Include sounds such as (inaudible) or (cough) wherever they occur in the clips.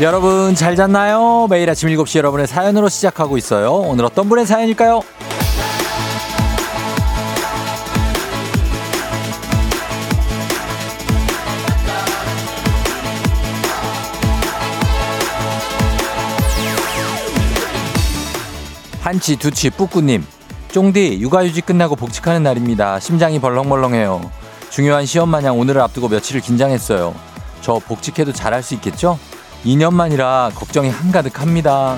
여러분 잘 잤나요? 매일 아침 7시 여러분의 사연으로 시작하고 있어요. 오늘 어떤 분의 사연일까요? 한치 두치 뿌꾸님 쫑디 육아휴직 끝나고 복직하는 날입니다. 심장이 벌렁벌렁해요. 중요한 시험 마냥 오늘을 앞두고 며칠을 긴장했어요. 저 복직해도 잘할 수 있겠죠? 2년 만이라 걱정이 한가득합니다.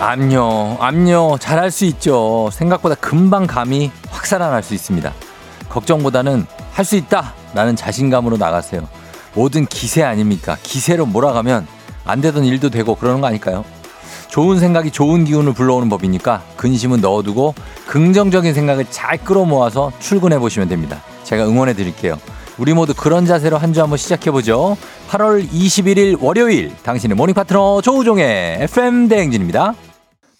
암요, 암요, 잘할 수 있죠. 생각보다 금방 감이 확 살아날 수 있습니다. 걱정보다는 할 수 있다! 라는 자신감으로 나가세요. 모든 기세 아닙니까? 기세로 몰아가면 안 되던 일도 되고 그러는 거 아닐까요? 좋은 생각이 좋은 기운을 불러오는 법이니까 근심은 넣어두고 긍정적인 생각을 잘 끌어모아서 출근해 보시면 됩니다. 제가 응원해 드릴게요. 우리 모두 그런 자세로 한 주 한번 시작해 보죠. 8월 21일 월요일 당신의 모닝 파트너 조우종의 FM 대행진입니다.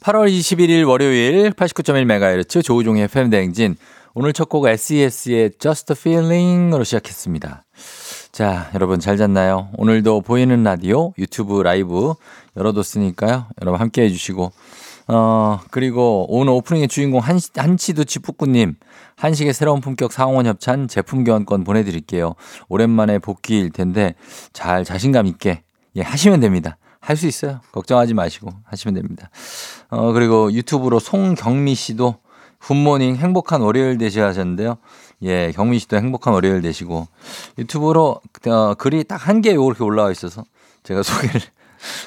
8월 21일 월요일 89.1MHz 조우종의 FM 대행진 오늘 첫 곡 SES의 Just a Feeling으로 시작했습니다. 자, 여러분 잘 잤나요? 오늘도 보이는 라디오, 유튜브 라이브 열어뒀으니까요. 여러분 함께 해주시고. 어, 그리고 오늘 오프닝의 주인공 한, 한치두 치 뿌꾸님, 한식의 새로운 품격 상원 협찬 제품 교환권 보내드릴게요. 오랜만에 복귀일 텐데 잘 자신감 있게 예, 하시면 됩니다. 할 수 있어요. 걱정하지 마시고 하시면 됩니다. 어, 그리고 유튜브로 송경미 씨도 good morning 행복한 월요일 되시 하셨는데요. 예, 경미 씨도 행복한 월요일 되시고 유튜브로 어, 글이 딱 한 개 이렇게 올라와 있어서 제가 (laughs) 소개를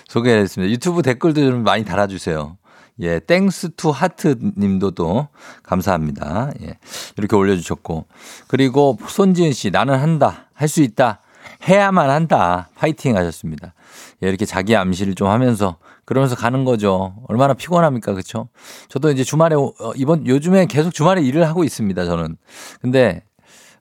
소개를 했습니다. 유튜브 댓글도 좀 많이 달아주세요. 예, Thanks to Heart 님도 또 감사합니다. 예, 이렇게 올려주셨고. 그리고 손지은 씨, 나는 한다. 할 수 있다. 해야만 한다. 파이팅 하셨습니다. 예, 이렇게 자기 암시를 좀 하면서 그러면서 가는 거죠. 얼마나 피곤합니까? 그렇죠? 저도 이제 주말에 어, 이번 요즘에 계속 주말에 일을 하고 있습니다. 저는. 근데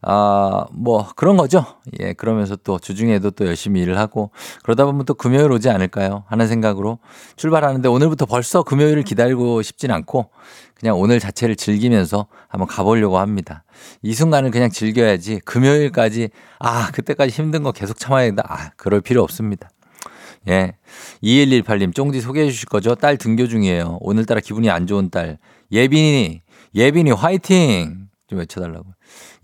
아, 뭐 그런 거죠. 예, 그러면서 또 주중에도 또 열심히 일을 하고 그러다 보면 또 금요일 오지 않을까요? 하는 생각으로 출발하는데 오늘부터 벌써 금요일을 기다리고 싶진 않고 그냥 오늘 자체를 즐기면서 한번 가보려고 합니다. 이 순간을 그냥 즐겨야지 금요일까지 아, 그때까지 힘든 거 계속 참아야 된다. 아, 그럴 필요 없습니다. 예. 2118님, 쫑디 소개해 주실 거죠? 딸 등교 중이에요. 오늘따라 기분이 안 좋은 딸. 예빈이, 예빈이 화이팅! 좀 외쳐달라고.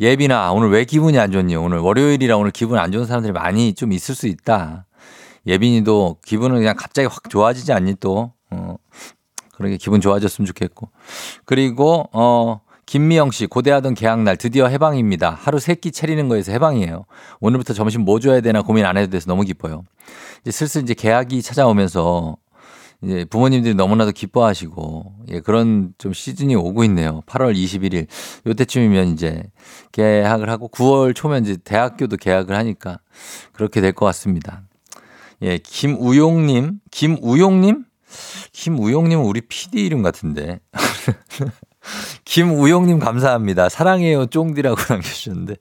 예빈아, 오늘 왜 기분이 안 좋니? 오늘 월요일이라 오늘 기분 안 좋은 사람들이 많이 좀 있을 수 있다. 예빈이도 기분은 그냥 갑자기 확 좋아지지 않니 또? 어, 그러게 기분 좋아졌으면 좋겠고. 그리고, 어, 김미영 씨, 고대하던 개학 날 드디어 해방입니다. 하루 세 끼 차리는 거에서 해방이에요. 오늘부터 점심 뭐 줘야 되나 고민 안 해도 돼서 너무 기뻐요. 이제 슬슬 이제 개학이 찾아오면서 이제 부모님들이 너무나도 기뻐하시고 예, 그런 좀 시즌이 오고 있네요. 8월 21일 요때쯤이면 이제 개학을 하고 9월 초면 이제 대학교도 개학을 하니까 그렇게 될 것 같습니다. 예, 김우용님, 김우용님, 김우용님은 우리 PD 이름 같은데. (laughs) (laughs) 김우용님 감사합니다. 사랑해요 쫑디라고 (laughs) 남겨주셨는데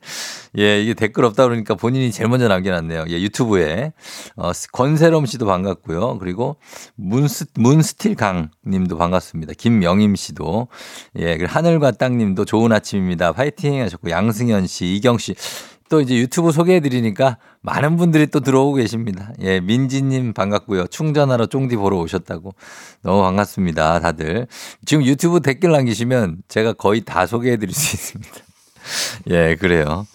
예 이게 댓글 없다 그러니까 본인이 제일 먼저 남겨놨네요. 예 유튜브에 어, 권세롬 씨도 반갑고요. 그리고 문스 문스틸 강님도 반갑습니다. 김명임 씨도 예 그리고 하늘과 땅님도 좋은 아침입니다. 파이팅 하셨고 양승현 씨, 이경 씨 또 이제 유튜브 소개해 드리니까 많은 분들이 또 들어오고 계십니다. 예, 민지님 반갑고요. 충전하러 쫑디 보러 오셨다고. 너무 반갑습니다. 다들. 지금 유튜브 댓글 남기시면 제가 거의 다 소개해 드릴 수 있습니다. (laughs) 예, 그래요.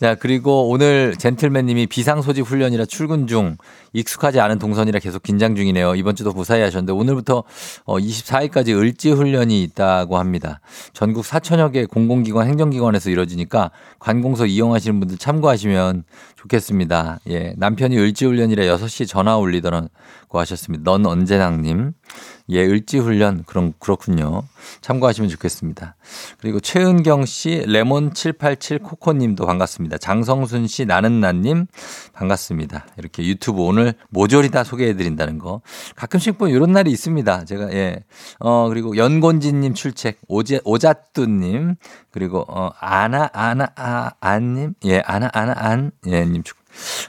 자, 그리고 오늘 젠틀맨 님이 비상소집 훈련이라 출근 중 익숙하지 않은 동선이라 계속 긴장 중이네요. 이번 주도 무사히 하셨는데 오늘부터 24일까지 어, 을지 훈련이 있다고 합니다. 전국 4천여 개 공공기관 행정기관에서 이뤄지니까 관공서 이용하시는 분들 참고하시면 좋겠습니다. 예. 남편이 을지 훈련이라 6시에 전화 올리더라고 하셨습니다. 넌 언제낭 님. 예, 을지훈련 그런 그렇군요. 참고하시면 좋겠습니다. 그리고 최은경 씨, 레몬 787 코코님도 반갑습니다. 장성순 씨, 나는나님 반갑습니다. 이렇게 유튜브 오늘 모조리 다 소개해드린다는 거 가끔씩 뭐 이런 날이 있습니다. 제가 예, 어 그리고 연곤지님 출첵, 오제 오자뚜님 그리고 어 아나 아나 아 안님 예 아나 아나 안 예님 축.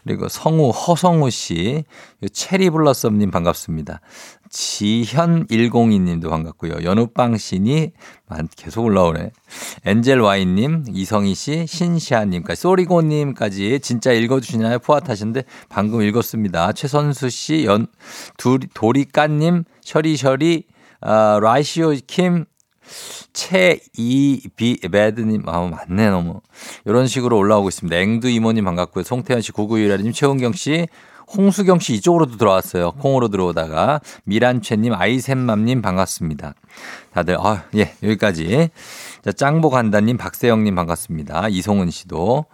그리고 성우 허성우 씨, 체리 블러썸님 반갑습니다. 지현102님도 반갑고요. 연우빵 씨니 계속 올라오네. 엔젤 와인님, 이성희 씨, 신시아님까지, 소리고님까지 진짜 읽어주시나요? 포함하신데 방금 읽었습니다. 최선수 씨, 연, 두리, 도리까님, 셔리셔리, 아, 라이시오 킴, 최이비 배드님 아 맞네 너무 이런 식으로 올라오고 있습니다. 앵두 이모님 반갑고요. 송태현 씨, 구구유라님, 최은경 씨, 홍수경 씨 이쪽으로도 들어왔어요. 콩으로 들어오다가 미란채님, 아이샘맘님 반갑습니다. 다들 아, 예 여기까지. 자 짱보 간다님, 박세영님 반갑습니다. 이송은 씨도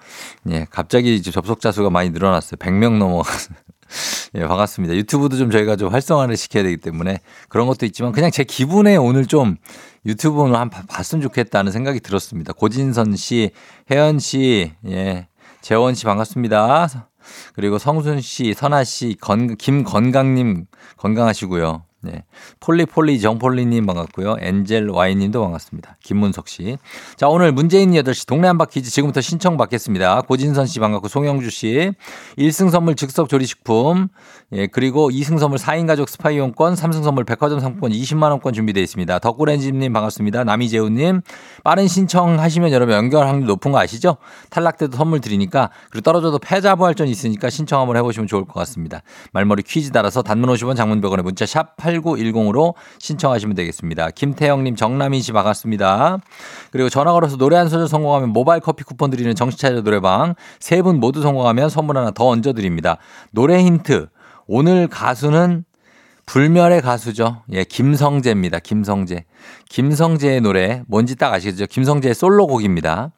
예 갑자기 접속자 수가 많이 늘어났어요. 100명 넘어. (laughs) 예, 반갑습니다. 유튜브도 좀 저희가 좀 활성화를 시켜야 되기 때문에 그런 것도 있지만 그냥 제 기분에 오늘 좀 유튜브는 한 봤으면 좋겠다는 생각이 들었습니다. 고진선 씨, 혜연 씨, 예, 재원 씨 반갑습니다. 그리고 성순 씨, 선아 씨, 건, 김건강님 건강하시고요. 네. 폴리폴리 정폴리님 반갑고요. 엔젤 와이님도 반갑습니다. 김문석 씨. 자, 오늘 문제 있는 8시 동네 한바 퀴즈 지금부터 신청 받겠습니다. 고진선 씨 반갑고 송영주 씨. 1승 선물 즉석 조리식품. 예, 그리고 2승 선물 4인 가족 스파 이용권, 3승 선물 백화점 상품권 20만 원권 준비되어 있습니다. 덕구렌지님 반갑습니다. 남이재우님. 빠른 신청하시면 여러분 연결 확률 높은 거 아시죠? 탈락돼도 선물 드리니까 그리고 떨어져도 패자 부활전 있으니까 신청 한번 해보시면 좋을 것 같습니다. 말머리 퀴즈 따라서 단문 50원 장문병원에 문자 샵 8910으로 신청하시면 되겠습니다. 김태영님, 정남인 씨 반갑습니다. 그리고 전화 걸어서 노래 한 소절 성공하면 모바일 커피 쿠폰 드리는 정신차려 노래방 세 분 모두 성공하면 선물 하나 더 얹어드립니다. 노래 힌트. 오늘 가수는 불멸의 가수죠. 예, 김성재입니다. 김성재. 김성재의 노래 뭔지 딱 아시겠죠? 김성재의 솔로곡입니다.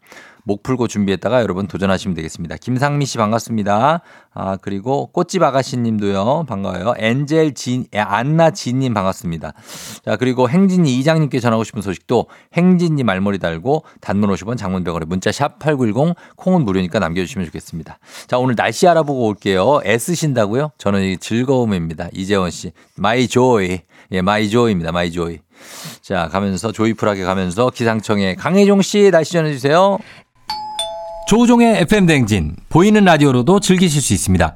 목 풀고 준비했다가 여러분 도전하시면 되겠습니다. 김상미 씨 반갑습니다. 아, 그리고 꽃집 아가씨 님도요. 반가워요. 엔젤 진, 안나 진님 반갑습니다. 자, 그리고 행진이 이장님께 전하고 싶은 소식도 행진이 말머리 달고 단문 50원 장문병원에 문자 샵 8910 콩은 무료니까 남겨주시면 좋겠습니다. 자, 오늘 날씨 알아보고 올게요. 애쓰신다고요? 저는 즐거움입니다. 이재원 씨. My joy. 예, my joy입니다. My joy. 자, 가면서 joyful하게 가면서 기상청에 강혜종 씨 날씨 전해주세요. 조우종의 FM 댕진 보이는 라디오로도 즐기실 수 있습니다.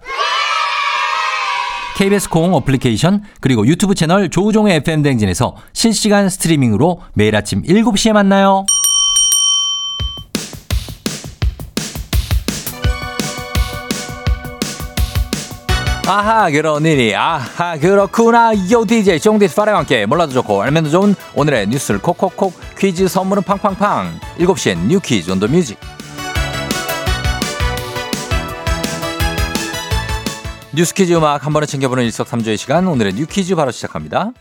KBS 콩 어플리케이션 그리고 유튜브 채널 조우종의 FM 댕진에서 실시간 스트리밍으로 매일 아침 7시에 만나요. 아하 그런 일이 아하 그렇구나 요 DJ 종디스 파레와 함께 몰라도 좋고 알면도 좋은 오늘의 뉴스를 콕콕콕 퀴즈 선물은 팡팡팡 7시엔 뉴 퀴즈 on the music 뉴스퀴즈 음악 한 번에 챙겨보는 일석삼조의 시간 오늘의 뉴퀴즈 바로 시작합니다.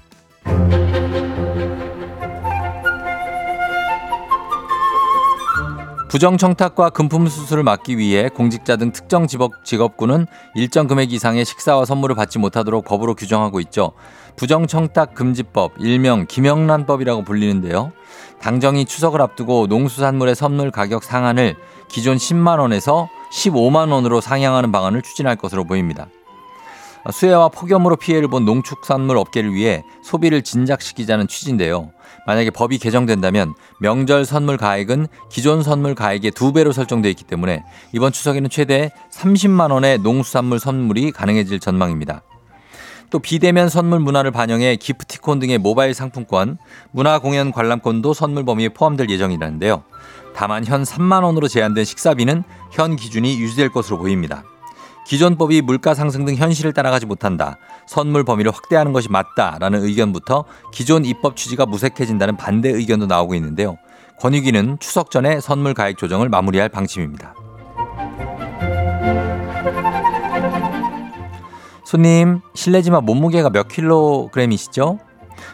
부정청탁과 금품 수수를 막기 위해 공직자 등 특정 직업, 직업 군은 일정 금액 이상의 식사와 선물을 받지 못하도록 법으로 규정하고 있죠. 부정청탁 금지법, 일명 김영란법이라고 불리는데요. 당정이 추석을 앞두고 농수산물의 선물 가격 상한을 기존 10만 원에서 15만 원으로 상향하는 방안을 추진할 것으로 보입니다. 수해와 폭염으로 피해를 본 농축산물 업계를 위해 소비를 진작시키자는 취지인데요. 만약에 법이 개정된다면 명절 선물 가액은 기존 선물 가액의 두 배로 설정되어 있기 때문에 이번 추석에는 최대 30만 원의 농수산물 선물이 가능해질 전망입니다. 또 비대면 선물 문화를 반영해 기프티콘 등의 모바일 상품권, 문화 공연 관람권도 선물 범위에 포함될 예정이라는데요. 다만 현 3만 원으로 제한된 식사비는 현 기준이 유지될 것으로 보입니다. 기존 법이 물가 상승 등 현실을 따라가지 못한다. 선물 범위를 확대하는 것이 맞다라는 의견부터 기존 입법 취지가 무색해진다는 반대 의견도 나오고 있는데요. 권익위는 추석 전에 선물 가액 조정을 마무리할 방침입니다. 손님, 실례지만 몸무게가 몇 킬로그램이시죠?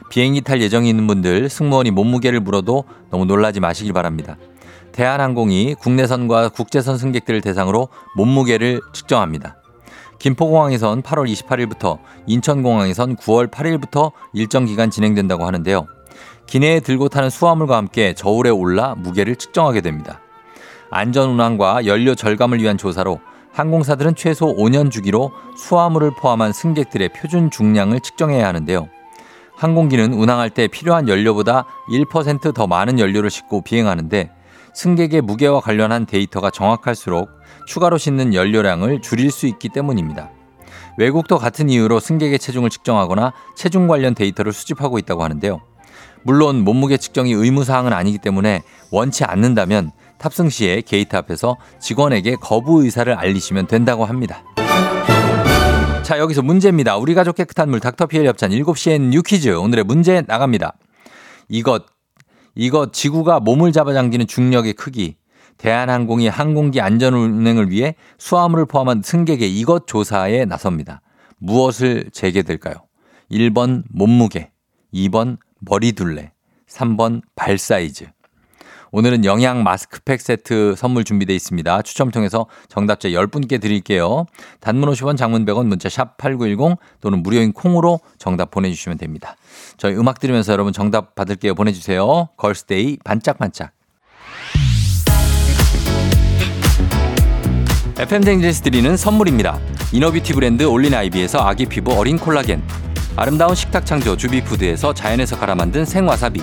비행기 탈 예정이 있는 분들 승무원이 몸무게를 물어도 너무 놀라지 마시길 바랍니다. 대한항공이 국내선과 국제선 승객들을 대상으로 몸무게를 측정합니다. 김포공항에선 8월 28일부터 인천공항에선 9월 8일부터 일정 기간 진행된다고 하는데요. 기내에 들고 타는 수화물과 함께 저울에 올라 무게를 측정하게 됩니다. 안전 운항과 연료 절감을 위한 조사로 항공사들은 최소 5년 주기로 수화물을 포함한 승객들의 표준 중량을 측정해야 하는데요. 항공기는 운항할 때 필요한 연료보다 1%더 많은 연료를 싣고 비행하는데 승객의 무게와 관련한 데이터가 정확할수록 추가로 싣는 연료량을 줄일 수 있기 때문입니다. 외국도 같은 이유로 승객의 체중을 측정하거나 체중 관련 데이터를 수집하고 있다고 하는데요. 물론 몸무게 측정이 의무사항은 아니기 때문에 원치 않는다면 탑승 시에 게이트 앞에서 직원에게 거부 의사를 알리시면 된다고 합니다. 자, 여기서 문제입니다. 우리 가족 깨끗한 물 닥터피엘 협찬 7시엔 뉴 퀴즈. 오늘의 문제 나갑니다. 이것, 이것 지구가 몸을 잡아당기는 중력의 크기. 대한항공이 항공기 안전 운행을 위해 수화물을 포함한 승객의 이것 조사에 나섭니다. 무엇을 재게 될까요? 1번 몸무게, 2번 머리둘레, 3번 발 사이즈. 오늘은 영양 마스크팩 세트 선물 준비되어 있습니다. 추첨 통해서 정답자 10분께 드릴게요. 단문 50원 장문 100원 문자 샵 8910 또는 무료인 콩으로 정답 보내주시면 됩니다. 저희 음악 들으면서 여러분 정답 받을게요. 보내주세요. 걸스데이 반짝반짝. FM댕진이 드리는 선물입니다. 이너비티 브랜드 올린 아이비에서 아기 피부 어린 콜라겐 아름다운 식탁 창조 주비푸드에서 자연에서 갈아 만든 생와사비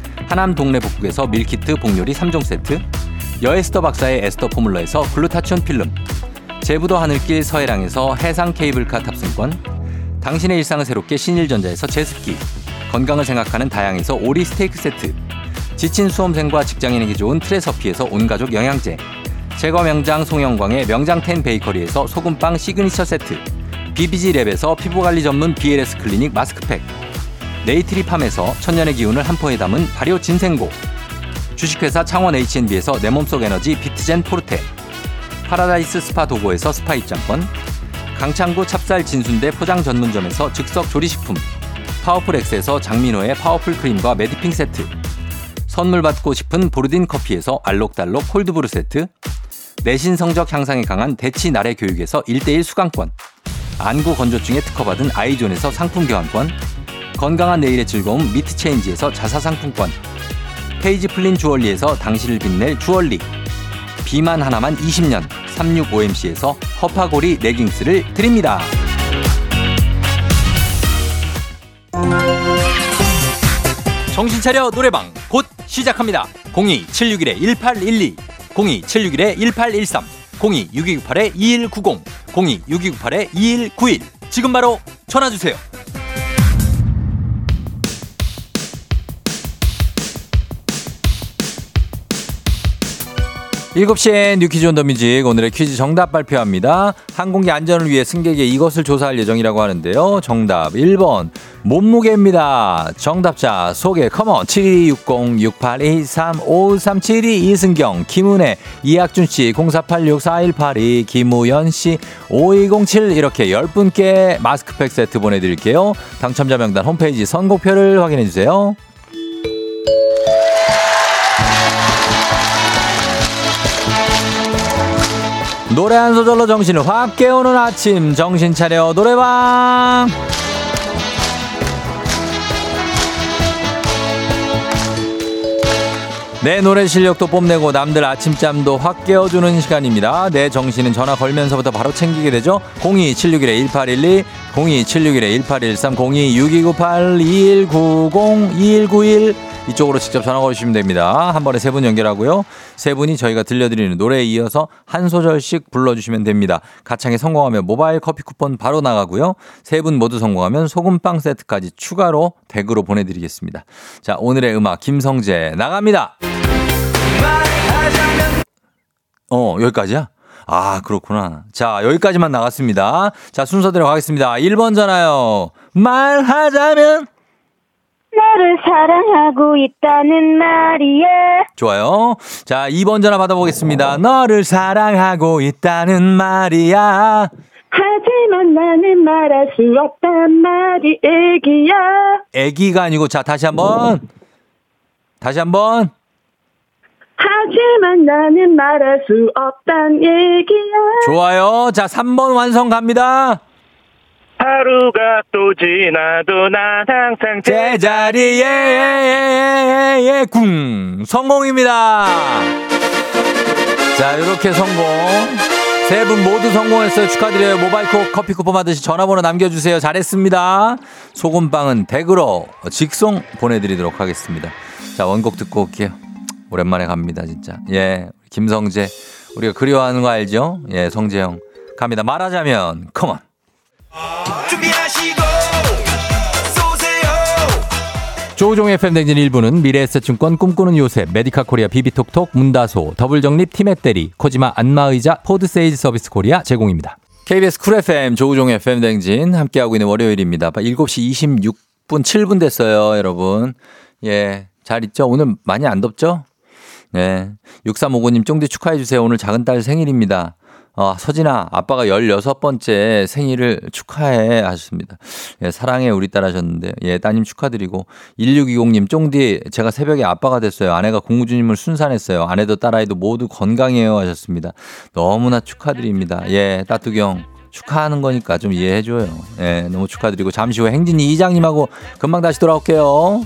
하남 동네 북국에서 밀키트 복요리 3종 세트, 여에스터 박사의 에스터 포뮬러에서 글루타치온 필름, 제부도 하늘길 서해랑에서 해상 케이블카 탑승권, 당신의 일상을 새롭게 신일전자에서 제습기, 건강을 생각하는 다양에서 오리 스테이크 세트, 지친 수험생과 직장인에게 좋은 트레서피에서 온가족 영양제, 제과 명장 송영광의 명장텐 베이커리에서 소금빵 시그니처 세트, BBG랩에서 피부관리 전문 BLS 클리닉 마스크팩, 네이트리팜에서 천년의 기운을 한 포에 담은 발효 진생고. 주식회사 창원 H&B에서 내 몸속 에너지 비트젠 포르테. 파라다이스 스파 도고에서 스파 입장권. 강창구 찹쌀 진순대 포장 전문점에서 즉석 조리식품. 파워풀 엑스에서 장민호의 파워풀 크림과 매디핑 세트. 선물 받고 싶은 보르딘 커피에서 알록달록 콜드브루 세트. 내신 성적 향상에 강한 대치 나래 교육에서 1대1 수강권. 안구 건조증에 특허받은 아이존에서 상품 교환권 건강한 내일의 즐거움 미트체인지에서 자사상품권 페이지 플린 주얼리에서 당신을 빛낼 주얼리 비만 하나만 20년 365MC에서 허파고리 레깅스를 드립니다. 정신 차려 노래방 곧 시작합니다. 02-761-1812 02-761-1813 02-6298-2190 02-6298-2191 지금 바로 전화 주세요. 7시에 뉴퀴즈 온 더 뮤직 오늘의 퀴즈 정답 발표합니다. 항공기 안전을 위해 승객의 이것을 조사할 예정이라고 하는데요. 정답 1번 몸무게입니다. 정답자 소개 컴온 7260-6823-5372 이승경 김은혜 이학준씨 0486-4182 김우연씨 5207 이렇게 10분께 마스크팩 세트 보내드릴게요. 당첨자 명단 홈페이지 선곡표를 확인해주세요. 노래 한 소절로 정신을 확 깨우는 아침 정신 차려 노래방 내 노래 실력도 뽐내고 남들 아침잠도 확 깨워주는 시간입니다. 내 정신은 전화 걸면서부터 바로 챙기게 되죠. 02761-1812, 02761-1813, 026298-2190, 2191 이쪽으로 직접 전화 걸으시면 됩니다. 한 번에 세 분 연결하고요. 세 분이 저희가 들려드리는 노래에 이어서 한 소절씩 불러주시면 됩니다. 가창에 성공하면 모바일 커피 쿠폰 바로 나가고요. 세 분 모두 성공하면 소금빵 세트까지 추가로 댁으로 보내드리겠습니다. 자, 오늘의 음악 김성재 나갑니다. 어, 여기까지야? 아, 그렇구나. 자, 여기까지만 나갔습니다. 자, 순서대로 가겠습니다. 1번 전화요. 말하자면 너를 사랑하고 있다는 말이야. 좋아요. 자, 2번 전화 받아보겠습니다. 너를 사랑하고 있다는 말이야. 하지만 나는 말할 수 없단 말이 애기야. 애기가 아니고, 자, 다시 한 번. 다시 한 번. 하지만 나는 말할 수 없단 얘기야. 좋아요. 자, 3번 완성 갑니다. 하루가 또 지나도 난 항상 제자리에 예, 예, 궁 성공입니다. 자 이렇게 성공. 세 분 모두 성공했어요. 축하드려요. 모바일 코 커피 쿠폰 받으시 전화번호 남겨주세요. 잘했습니다. 소금빵은 댁으로 직송 보내드리도록 하겠습니다. 자 원곡 듣고 올게요. 오랜만에 갑니다 진짜. 예 김성재 우리가 그리워하는 거 알죠? 예 성재형 갑니다. 말하자면 come on. 준비하시고 쏘세요 조우종 FM 댕진 1부는 미래에셋증권 꿈꾸는 요새 메디카 코리아 비비톡톡 문다소 더블정립 티맵대리 코지마 안마의자 포드세이즈 서비스 코리아 제공입니다. KBS 쿨 FM 조우종 FM 댕진 함께하고 있는 월요일입니다. 7시 26분 7분 됐어요 여러분. 예. 잘 있죠? 오늘 많이 안 덥죠? 네. 6359님 쫑디 축하해주세요. 오늘 작은 딸 생일입니다. 어, 서진아, 아빠가 16번째 생일을 축하해 하셨습니다. 예, 사랑해 우리 딸 하셨는데, 예, 따님 축하드리고, 1620님, 쫑디, 제가 새벽에 아빠가 됐어요. 아내가 공주님을 순산했어요. 아내도 딸아이도 모두 건강해요 하셨습니다. 너무나 축하드립니다. 예, 따뚜경. 축하하는 거니까 좀 이해해줘요. 예, 너무 축하드리고, 잠시 후 행진이 이장님하고 금방 다시 돌아올게요.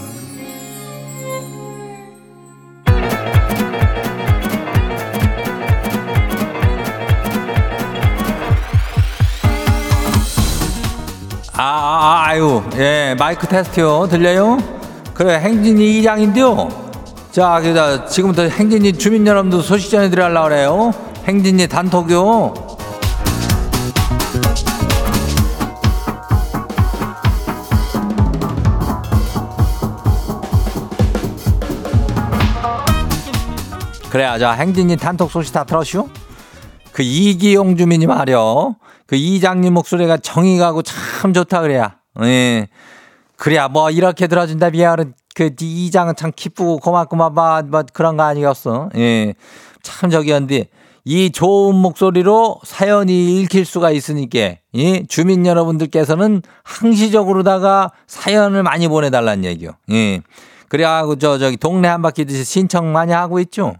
예, 마이크 테스트요. 들려요? 그래, 행진이 이장인데요. 자, 그다 지금부터 행진이 주민 여러분들 소식 전해드려 하려고 그래요. 행진이 단톡요. 그래, 자, 행진이 단톡 소식 다 들었슈? 그 이기용 주민이 말이요. 그 이장님 목소리가 정이 가고 참 좋다 그래야. 예. 그래야 뭐 이렇게 들어준다 미안은 그 이장은 참 기쁘고 고맙구만 뭐, 뭐 그런 거 아니겠어. 예. 참 저기였는데 이 좋은 목소리로 사연이 읽힐 수가 있으니까 예? 주민 여러분들께서는 항시적으로다가 사연을 많이 보내달라는 얘기요. 예. 그래가지고 저 저기 동네 한 바퀴 듯이 신청 많이 하고 있죠.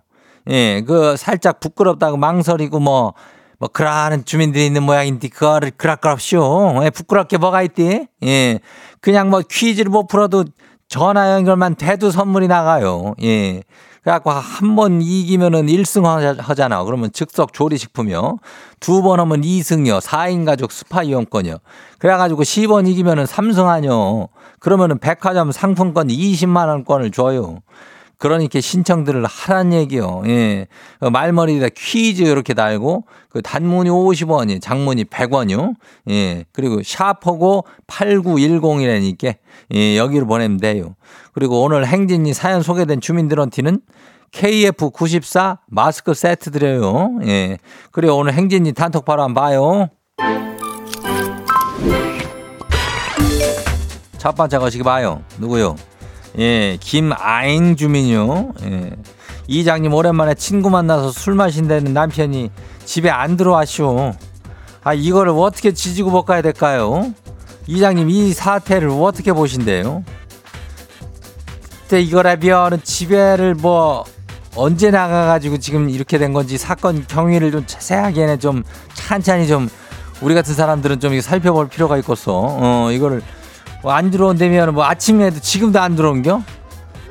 예, 그 살짝 부끄럽다고 망설이고 뭐, 뭐 그러는 주민들이 있는 모양인데 그거를 그랄거없쇼. 예, 부끄럽게 뭐가 있디? 예, 그냥 뭐 퀴즈를 못 풀어도 전화 연결만 돼도 선물이 나가요. 예. 그래갖고 한 번 이기면은 1승 하잖아. 그러면 즉석 조리식품이요. 두 번 하면 2승이요. 4인 가족 스파 이용권이요. 그래가지고 10번 이기면은 3승 하뇨. 그러면은 백화점 상품권 20만원권을 줘요. 그러니까 신청들을 하란 얘기요. 예. 그 말머리에다 퀴즈 이렇게 달고 그 단문이 50원이 장문이 100원이요. 예. 그리고 샤퍼고 8910이라니까 예, 여기로 보내면 돼요. 그리고 오늘 행진이 사연 소개된 주민들한테는 KF94 마스크 세트 드려요. 예. 그리고 오늘 행진이 단톡 바로 한번 봐요. 첫 번째 거시기 봐요. 누구요? 예, 김아잉 주민요. 예. 이장님 오랜만에 친구 만나서 술 마신다는 남편이 집에 안 들어왔쇼. 아, 이거를 어떻게 지지고 볶아야 될까요? 이장님 이 사태를 어떻게 보신대요? 그때 이거라면은 집에를 뭐 언제 나가가지고 지금 이렇게 된 건지 사건 경위를 좀 자세하게는 좀 찬찬히 좀 우리 같은 사람들은 좀 살펴볼 필요가 있겠어. 어, 이거를 뭐 안 들어온다면 뭐 아침에도 지금도 안 들어온겨?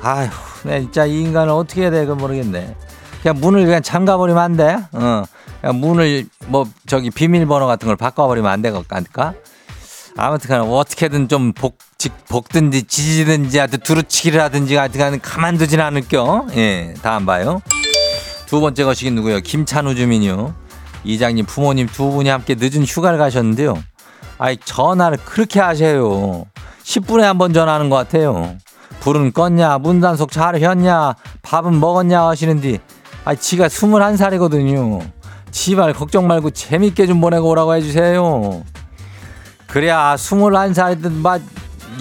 아휴, 내 진짜 이 인간을 어떻게 해야 될까 모르겠네. 그냥 문을 그냥 잠가버리면 안 돼? 어. 그냥 문을 뭐 저기 비밀번호 같은 걸 바꿔버리면 안 될까? 아무튼 간에 어떻게든 좀 복, 직, 복든지 지지든지 하여튼 두루치기를 하든지 하여튼 가만두진 않을 겨. 예, 다음 봐요. 두 번째 거시긴 누구요? 김찬우 주민이요. 이장님 부모님 두 분이 함께 늦은 휴가를 가셨는데요. 아이 전화를 그렇게 하세요. 10분에 한 번 전화하는 것 같아요. 불은 껐냐, 문 단속 잘 했냐, 밥은 먹었냐 하시는데, 아, 지가 21살이거든요. 지발 걱정 말고 재밌게 좀 보내고 오라고 해주세요. 그래야 스물한 살이든 막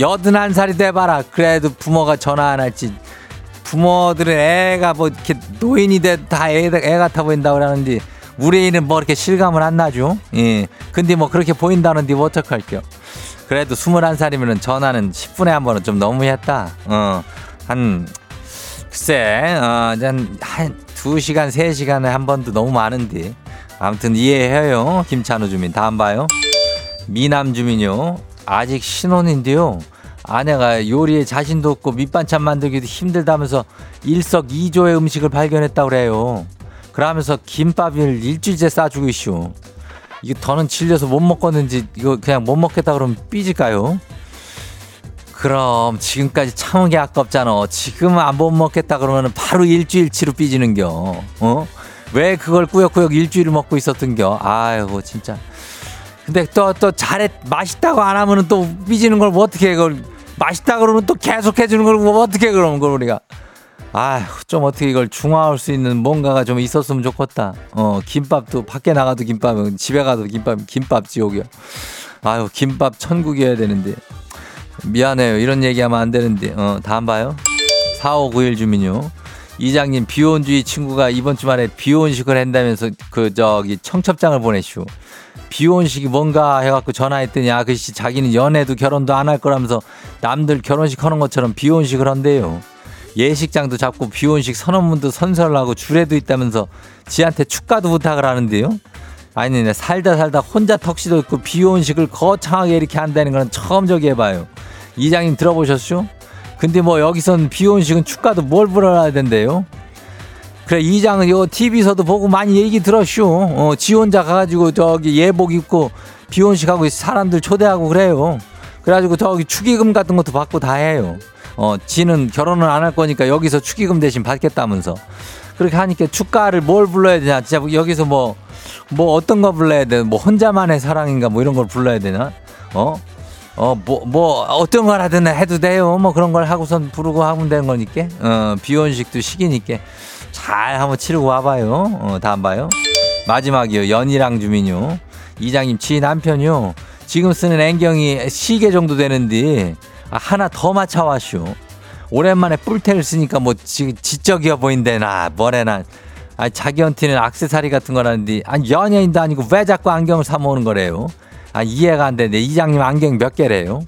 여든한 살이 돼봐라. 그래도 부모가 전화 안 할지. 부모들은 애가 뭐 이렇게 노인이 돼다 애, 애 같아 보인다고 그러는데 우리 애는 뭐 이렇게 실감을 안 나죠. 예. 근데 뭐 그렇게 보인다는데 뭐 어떡할게요. 그래도 스물한 살이면은 전화는 10분에 한 번은 좀 너무했다. 어. 한 글쎄, 어, 한, 한, 두 시간, 세 시간에 한 번도 너무 많은데. 아무튼 이해해요. 김찬우 주민. 다음 봐요. 미남 주민요. 아직 신혼인데요. 아내가 요리에 자신도 없고 밑반찬 만들기도 힘들다면서 일석이조의 음식을 발견했다고 그래요. 그러면서 김밥을 일주일째 싸주고 있쇼. 이거 더는 질려서 못 먹겠는지 이거 그냥 못 먹겠다 그러면 삐질까요? 그럼 지금까지 참은 게 아깝잖아. 지금 안 못 먹겠다 그러면 바로 일주일치로 삐지는겨. 어? 왜 그걸 꾸역꾸역 일주일을 먹고 있었던겨? 아이고 진짜. 근데 또 또 잘했 맛있다고 안 하면은 또 삐지는 걸 뭐 어떻게 해 그걸 맛있다 그러면 또 계속 해주는 걸 뭐 어떻게 해 그러면 그걸 우리가 아휴 좀 어떻게 이걸 중화할 수 있는 뭔가가 좀 있었으면 좋겠다. 어 김밥도 밖에 나가도 김밥은 집에 가도 김밥 김밥 지옥이야. 아유 김밥 천국이어야 되는데 미안해요 이런 얘기하면 안 되는데 어 다음 봐요. 4591 주민요. 이장님 비혼주의 친구가 이번 주말에 비혼식을 한다면서 그 저기 청첩장을 보내시오. 비혼식이 뭔가 해갖고 전화했더니 아그씨 자기는 연애도 결혼도 안 할 거라면서 남들 결혼식 하는 것처럼 비혼식을 한대요. 예식장도 잡고 비혼식 선언문도 선설하고 주례도 있다면서 지한테 축가도 부탁을 하는데요. 아니, 네, 살다 살다 혼자 턱시도 입고 비혼식을 거창하게 이렇게 한다는 건 처음 저기 해봐요. 이장님 들어보셨죠? 근데 뭐 여기선 비혼식은 축가도 뭘 불러야 된대요? 그래 이장은 요 TV에서도 보고 많이 얘기 들었쇼. 어, 지 혼자 가가지고 저기 예복 입고 비혼식 하고 사람들 초대하고 그래요. 그래가지고 저기 축의금 같은 것도 받고 다 해요. 어, 지는 결혼을 안 할 거니까 여기서 축의금 대신 받겠다면서. 그렇게 하니까 축가를 뭘 불러야 되냐. 진짜 여기서 뭐, 뭐 어떤 거 불러야 돼. 뭐 혼자만의 사랑인가 뭐 이런 걸 불러야 되나? 어? 어, 뭐, 뭐, 어떤 걸 하든 해도 돼요. 뭐 그런 걸 하고선 부르고 하면 되는 거니까. 어, 비혼식도 시기니까. 잘 한번 치르고 와봐요. 어, 다음 봐요. 마지막이요. 연희랑 주민요. 이장님, 지 남편요. 지금 쓰는 안경이 시계 정도 되는데, 아, 하나 더 맞춰왔쇼. 오랜만에 뿔테를 쓰니까 뭐, 지, 지적이어 보인대나, 뭐래나. 아, 자기한테는 악세사리 같은 거라는데, 아니, 연예인도 아니고 왜 자꾸 안경을 사 모으는 거래요? 아, 이해가 안 되는데, 이장님 안경 몇 개래요?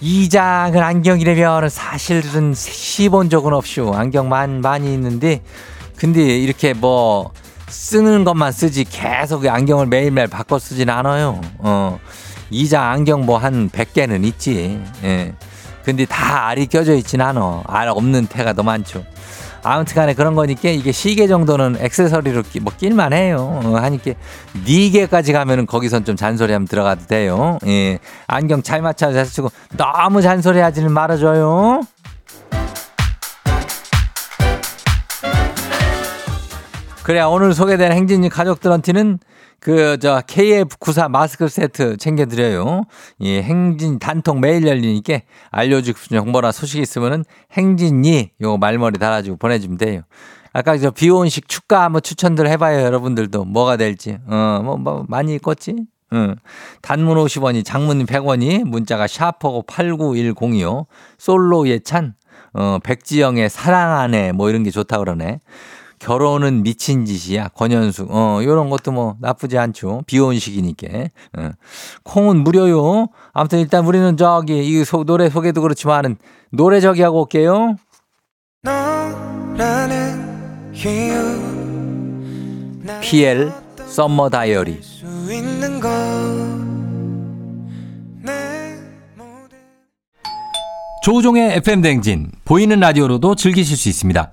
이장은 안경이라면 사실은 시본 적은 없쇼. 안경 만, 많이 있는데, 근데 이렇게 뭐, 쓰는 것만 쓰지 계속 안경을 매일매일 바꿔 쓰진 않아요. 어. 이장 안경 뭐 한 100개는 있지. 예. 근데 다 알이 껴져 있진 않아. 알 없는 태가 더 많죠. 아무튼 간에 그런 거니까 이게 시계 정도는 액세서리로 끼, 뭐 낄만 해요. 어, 하니까 네 개까지 가면은 거기선 좀 잔소리하면 들어가도 돼요. 예. 안경 잘 맞춰서 잘 쓰고 너무 잔소리 하지는 말아줘요. 그래 오늘 소개된 행진이 가족들한테는 그 저 KF94 마스크 세트 챙겨드려요. 예, 행진 단통 매일 열리니까 알려주고 싶은 정보나 소식 있으면은 행진이 요 말머리 달아주고 보내주면 돼요. 아까 저 비혼식 축가 한번 추천들 해봐요 여러분들도 뭐가 될지 어 뭐 뭐 많이 있겠지. 응. 단문 50원이 장문 100원이 문자가 샤퍼고 89102요. 솔로 예찬 어 백지영의 사랑하네 뭐 이런 게 좋다 그러네. 결혼은 미친 짓이야. 권현숙. 어, 요런 것도 뭐 나쁘지 않죠. 비혼식이니까. 어. 콩은 무료요. 아무튼 일단 우리는 저기 이 소, 노래 소개도 그렇지만은 노래 저기 하고 올게요. PL 썸머 다이어리. 조우종의 FM 댕진 보이는 라디오로도 즐기실 수 있습니다.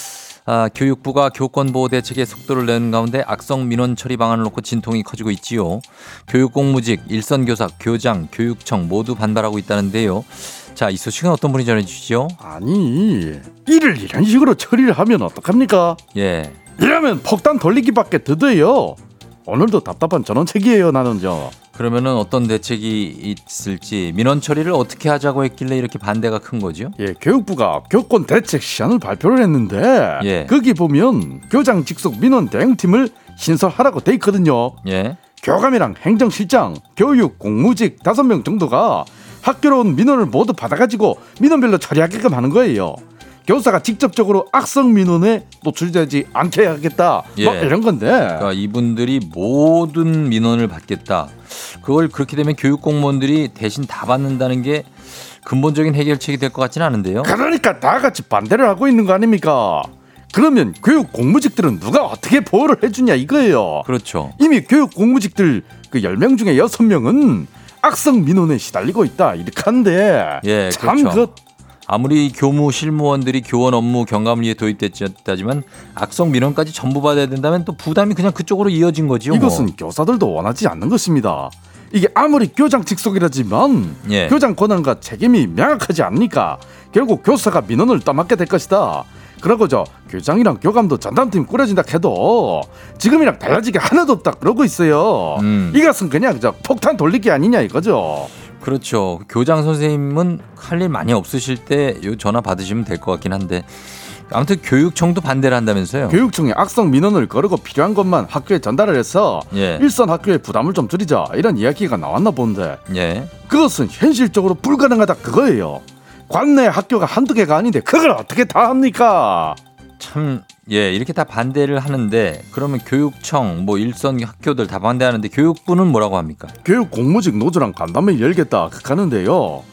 아, 교육부가 교권 보호 대책에 속도를 내는 가운데 악성 민원 처리 방안을 놓고 진통이 커지고 있지요. 교육 공무직, 일선 교사, 교장, 교육청 모두 반발하고 있다는데요. 자, 이 소식은 어떤 분이 전해 주시죠? 아니 일을 이런 식으로 처리를 하면 어떡합니까? 예. 이러면 폭탄 돌리기밖에 더뎌요. 오늘도 답답한 전원책이에요 나는요. 그러면은 어떤 대책이 있을지 민원 처리를 어떻게 하자고 했길래 이렇게 반대가 큰 거죠? 예, 교육부가 교권 대책 시안을 발표를 했는데 예. 거기 보면 교장 직속 민원 대응팀을 신설하라고 돼 있거든요. 예. 교감이랑 행정실장, 교육 공무직 다섯 명 정도가 학교로 온 민원을 모두 받아가지고 민원별로 처리하게끔 하는 거예요. 교사가 직접적으로 악성 민원에 노출되지 않게 하겠다. 뭐 예. 이런 건데. 그러니까 이분들이 모든 민원을 받겠다. 그걸 그렇게 되면 교육 공무원들이 대신 다 받는다는 게 근본적인 해결책이 될 것 같지는 않은데요. 그러니까 다 같이 반대를 하고 있는 거 아닙니까? 그러면 교육 공무직들은 누가 어떻게 보호를 해주냐 이거예요. 그렇죠. 이미 교육 공무직들 그 10명 중에 6명은 악성 민원에 시달리고 있다. 이렇게 하는데 예, 참 그렇죠. 그 아무리 교무 실무원들이 교원 업무 경감리에 도입됐다지만 악성 민원까지 전부 받아야 된다면 또 부담이 그냥 그쪽으로 이어진 거지요. 뭐. 이것은 교사들도 원하지 않는 것입니다. 이게 아무리 교장 직속이라지만 예. 교장 권한과 책임이 명확하지 않으니까 결국 교사가 민원을 떠맡게 될 것이다. 그러고저 교장이랑 교감도 전담팀 꾸려진다 해도 지금이랑 달라지게 하나도 없다 그러고 있어요. 음. 이것은 그냥 저 폭탄 돌리기 아니냐 이거죠. 그렇죠. 교장 선생님은 할 일 많이 없으실 때요 전화 받으시면 될 것 같긴 한데 아무튼 교육청도 반대를 한다면서요. 교육청에 악성 민원을 거르고 필요한 것만 학교에 전달을 해서 예. 일선 학교의 부담을 좀 줄이자 이런 이야기가 나왔나 본데 예. 그것은 현실적으로 불가능하다 그거예요. 관내 학교가 한두 개가 아닌데 그걸 어떻게 다 합니까? 참, 예, 이렇게 다 반대를 하는데 그러면 교육청, 뭐 일선 학교들 다 반대하는데 교육부는 뭐라고 합니까? 교육 공무직 노조랑 간담회 열겠다 하는데요.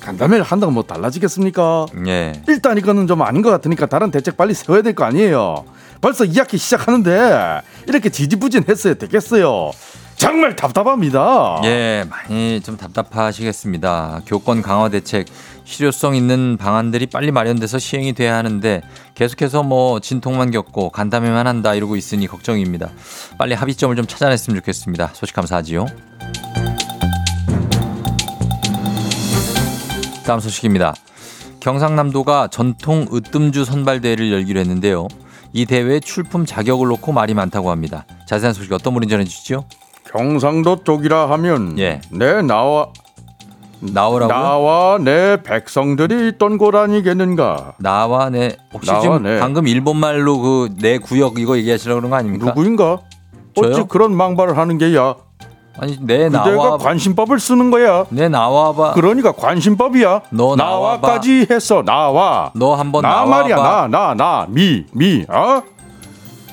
간담회를 한다고 뭐 달라지겠습니까? 예. 일단 이거는 좀 아닌 것 같으니까 다른 대책 빨리 세워야 될 거 아니에요. 벌써 2학기 시작하는데 이렇게 지지부진했어야 되겠어요. 정말 답답합니다. 예, 많이 좀 답답하시겠습니다. 교권 강화 대책 실효성 있는 방안들이 빨리 마련돼서 시행이 돼야 하는데 계속해서 뭐 진통만 겪고 간담회만 한다 이러고 있으니 걱정입니다. 빨리 합의점을 좀 찾아냈으면 좋겠습니다. 소식 감사하지요. 다음 소식입니다. 경상남도가 전통 으뜸주 선발대회를 열기로 했는데요. 이 대회 출품 자격을 놓고 말이 많다고 합니다. 자세한 소식 어떤 분이 전해주시죠? 경상도 쪽이라 하면 예. 내 나와 나오라고요? 나와 내 백성들이 있던 곳 아니겠는가? 나와 내 혹시 나와 지금 내. 방금 일본 말로 그 내 구역 이거 얘기하시려고 그런 거 아닙니까? 누구인가? 어찌 저요? 그런 망발을 하는 게야? 아니 내 나와 관심법을 쓰는 거야. 내 나와봐. 그러니까 관심법이야. 너 나와봐. 나와까지 했어. 나와. 너 한번 나 나와봐. 말이야. 나 나 나 미 미. 어?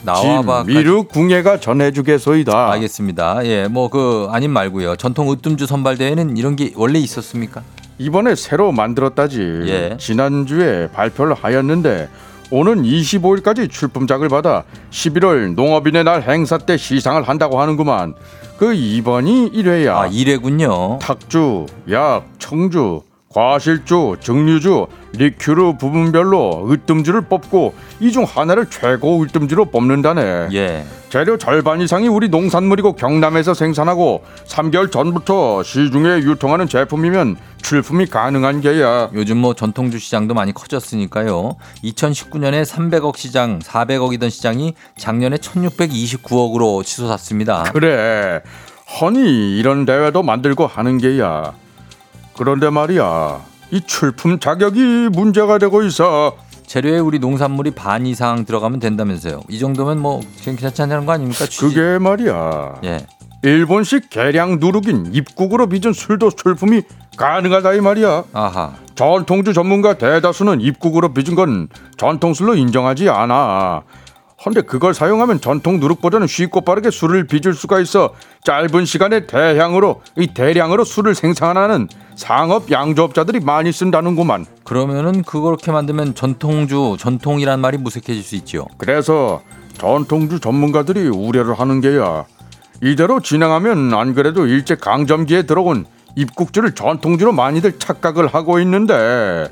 나와봐. 미륵 궁예가 전해주겠소이다. 알겠습니다. 예, 뭐 그 아님 말고요. 전통 으뜸주 선발 대회는 이런 게 원래 있었습니까? 이번에 새로 만들었다지. 예. 지난주에 발표를 하였는데 오는 25일까지 출품작을 받아 11월 농업인의 날 행사 때 시상을 한다고 하는구만. 그 이번이 1회야. 아, 이래군요. 탁주, 약, 청주, 과실주, 증류주, 리큐르 부분별로 으뜸주를 뽑고 이 중 하나를 최고 으뜸주로 뽑는다네. 예. 재료 절반 이상이 우리 농산물이고 경남에서 생산하고 3개월 전부터 시중에 유통하는 제품이면 출품이 가능한 게야. 요즘 뭐 전통주 시장도 많이 커졌으니까요. 2019년에 300억 시장, 400억이던 시장이 작년에 1629억으로 치솟았습니다. 그래. 허니 이런 대회도 만들고 하는 게야. 그런데 말이야. 이 출품 자격이 문제가 되고 있어. 재료에 우리 농산물이 반 이상 들어가면 된다면서요. 이 정도면 뭐 괜찮다는 거 아닙니까? 취지- 그게 말이야. 예. 일본식 계량 누룩인 입국으로 빚은 술도 출품이 가능하다 이 말이야. 아하. 전통주 전문가 대다수는 입국으로 빚은 건 전통술로 인정하지 않아. 헌데 그걸 사용하면 전통 누룩보다는 쉽고 빠르게 술을 빚을 수가 있어 짧은 시간에 대량으로 이 대량으로 술을 생산하는 상업 양조업자들이 많이 쓴다는구만. 그러면은 그렇게 만들면 전통주 전통이란 말이 무색해질 수 있죠. 그래서 전통주 전문가들이 우려를 하는 게야. 이대로 진행하면 안 그래도 일제 강점기에 들어온 입국주를 전통주로 많이들 착각을 하고 있는데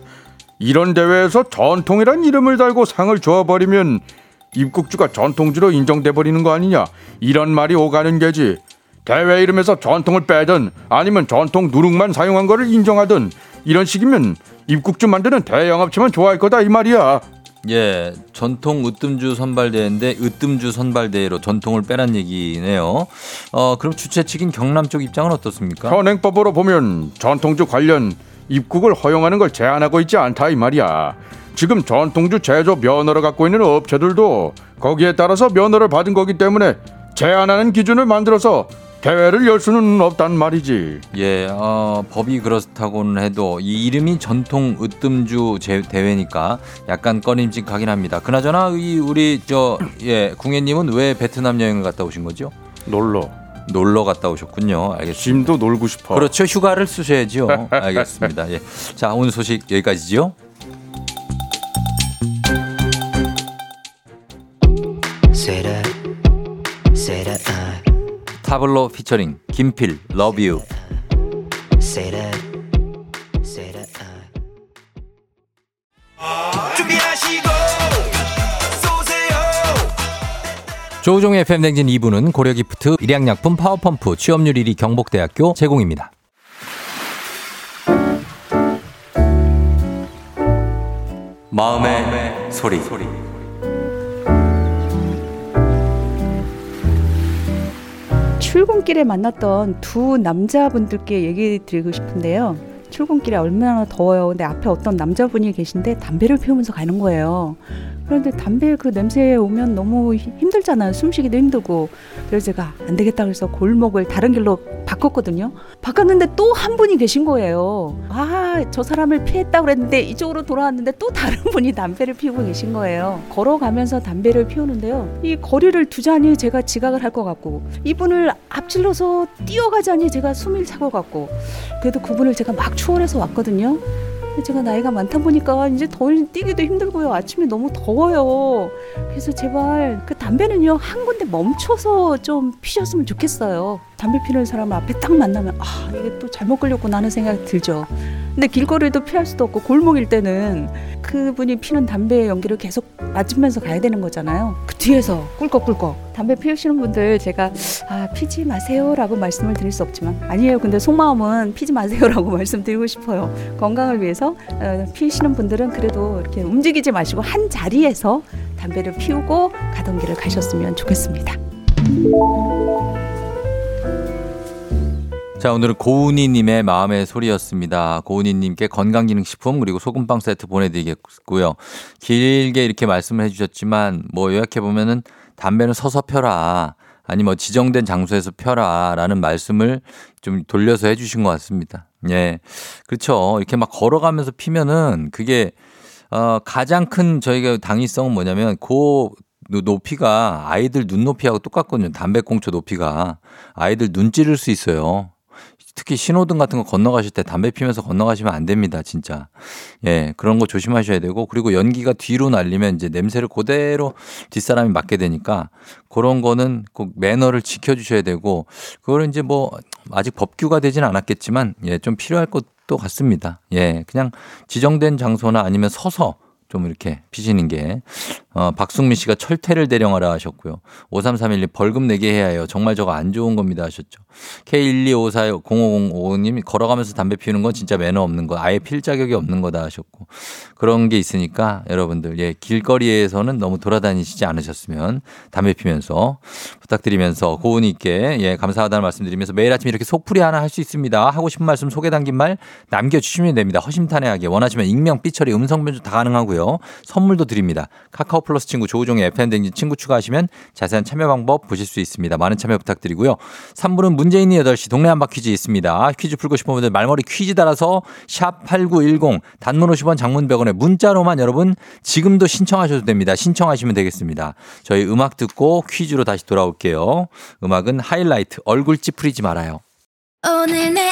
이런 대회에서 전통이란 이름을 달고 상을 줘버리면 입국주가 전통주로 인정돼 버리는 거 아니냐 이런 말이 오가는 게지 대회 이름에서 전통을 빼든 아니면 전통 누룩만 사용한 거를 인정하든 이런 식이면 입국주 만드는 대형업체만 좋아할 거다 이 말이야 예, 전통 으뜸주 선발대회인데 으뜸주 선발대회로 전통을 빼란 얘기네요. 어, 그럼 주최 측인 경남 쪽 입장은 어떻습니까? 현행법으로 보면 전통주 관련 입국을 허용하는 걸 제한하고 있지 않다 이 말이야. 지금 전통주 제조 면허를 갖고 있는 업체들도 거기에 따라서 면허를 받은 거기 때문에 제한하는 기준을 만들어서 대회를 열 수는 없단 말이지. 예, 어, 법이 그렇다고는 해도 이 이름이 전통 으뜸주 제- 대회니까 약간 꺼림직하긴 합니다. 그나저나 이 우리 저 예, 궁예님은 왜 베트남 여행을 갔다 오신 거죠? 놀러. 놀러 갔다 오셨군요. 알겠습니다. 짐도 놀고 싶어. 그렇죠. 휴가를 쓰셔야죠. (laughs) 알겠습니다. 예. 자, 오늘 소식 여기까지죠. 타블로 피처링 김필 Love You. say that, say that. 준비하시고 쏘세요 조우종의 FM댕진 2부는 고려기프트, 일양약품, 파워펌프, 취업률 1위 경복대학교 제공입니다. 마음의, 소리. 출근길에 만났던 두 남자분들께 얘기 드리고 싶은데요. 출근길에 얼마나 더워요. 근데 앞에 어떤 남자분이 계신데 담배를 피우면서 가는 거예요. 그런데 담배 그 냄새에 오면 너무 힘- 힘들잖아요. 숨쉬기도 힘들고. 그래서 제가 안 되겠다 그래서 골목을 다른 길로 바꿨거든요. 바꿨는데 또 한 분이 계신 거예요. 아, 저 사람을 피했다 그랬는데 이쪽으로 돌아왔는데 또 다른 (laughs) 분이 담배를 피우고 계신 거예요. 걸어가면서 담배를 피우는데요. 이 거리를 두자니 제가 지각을 할 것 같고 이분을 앞질러서 뛰어가자니 제가 숨을 찰것 같고 그래도 그분을 제가 막 추월해서 왔거든요. 제가 나이가 많다 보니까 이제 더 뛰기도 힘들고요. 아침에 너무 더워요. 그래서 제발 그 담배는요 한 군데 멈춰서 좀 피셨으면 좋겠어요. 담배 피는 사람 앞에 딱 만나면 아 이게 또 잘못 걸렸구나 하는 생각이 들죠. 근데 길거리도 피할 수도 없고 골목일 때는 그분이 피는 담배 연기를 계속 맞으면서 가야 되는 거잖아요. 그 뒤에서 꿀꺽꿀꺽 담배 피우시는 분들 제가 아 피지 마세요라고 말씀을 드릴 수 없지만 아니에요. 근데 속마음은 피지 마세요라고 (laughs) 말씀드리고 싶어요. 건강을 위해서 어, 피우시는 분들은 그래도 이렇게 움직이지 마시고 한 자리에서 담배를 피우고 가던 길을 가셨으면 좋겠습니다. 자, 오늘은 고은희님의 마음의 소리였습니다. 고은희님께 건강기능식품 그리고 소금빵 세트 보내드리겠고요. 길게 이렇게 말씀을 해주셨지만 뭐 요약해보면은 담배는 서서 펴라. 아니 뭐 지정된 장소에서 펴라. 라는 말씀을 좀 돌려서 해주신 것 같습니다. 예. 그렇죠. 이렇게 막 걸어가면서 피면은 그게 어, 가장 큰 저희가 당위성은 뭐냐면 고 높이가 아이들 눈높이하고 똑같거든요. 담배꽁초 높이가. 아이들 눈 찌를 수 있어요. 특히 신호등 같은 거 건너가실 때 담배 피면서 건너가시면 안 됩니다, 진짜. 예, 그런 거 조심하셔야 되고, 그리고 연기가 뒤로 날리면 이제 냄새를 그대로 뒷사람이 맡게 되니까, 그런 거는 꼭 매너를 지켜 주셔야 되고, 그거는 이제 뭐, 아직 법규가 되진 않았겠지만, 예, 좀 필요할 것도 같습니다. 예, 그냥 지정된 장소나 아니면 서서 좀 이렇게 피시는 게, 어, 박승민 씨가 철퇴를 대령하라 하셨고요. 5331님 벌금 내게 해야 해요. 정말 저거 안 좋은 겁니다 하셨죠. K125450505님 걸어가면서 담배 피우는 건 진짜 매너 없는 거. 아예 필 자격이 없는 거다 하셨고. 그런 게 있으니까 여러분들 예, 길거리에서는 너무 돌아다니시지 않으셨으면 담배 피면서 부탁드리면서 고은이께 예, 감사하다는 말씀드리면서 매일 아침 이렇게 속풀이 하나 할 수 있습니다. 하고 싶은 말씀 소개 담긴 말 남겨 주시면 됩니다. 허심탄회하게 원하시면 익명, 삐처리, 음성 변조 다 가능하고요. 선물도 드립니다. 카카오 플러스 친구 조우종의 FM댕진 친구 추가하시면 자세한 참여 방법 보실 수 있습니다. 많은 참여 부탁드리고요. 3부는 문재인이 8시 동네 한바 퀴즈 있습니다. 퀴즈 풀고 싶은 분들 말머리 퀴즈 따라서 샵 8910 단문 50원 장문 100원에 문자로만 여러분 지금도 신청하셔도 됩니다. 신청하시면 되겠습니다. 저희 음악 듣고 퀴즈로 다시 돌아올게요. 음악은 하이라이트 얼굴 찌푸리지 말아요. 오늘 내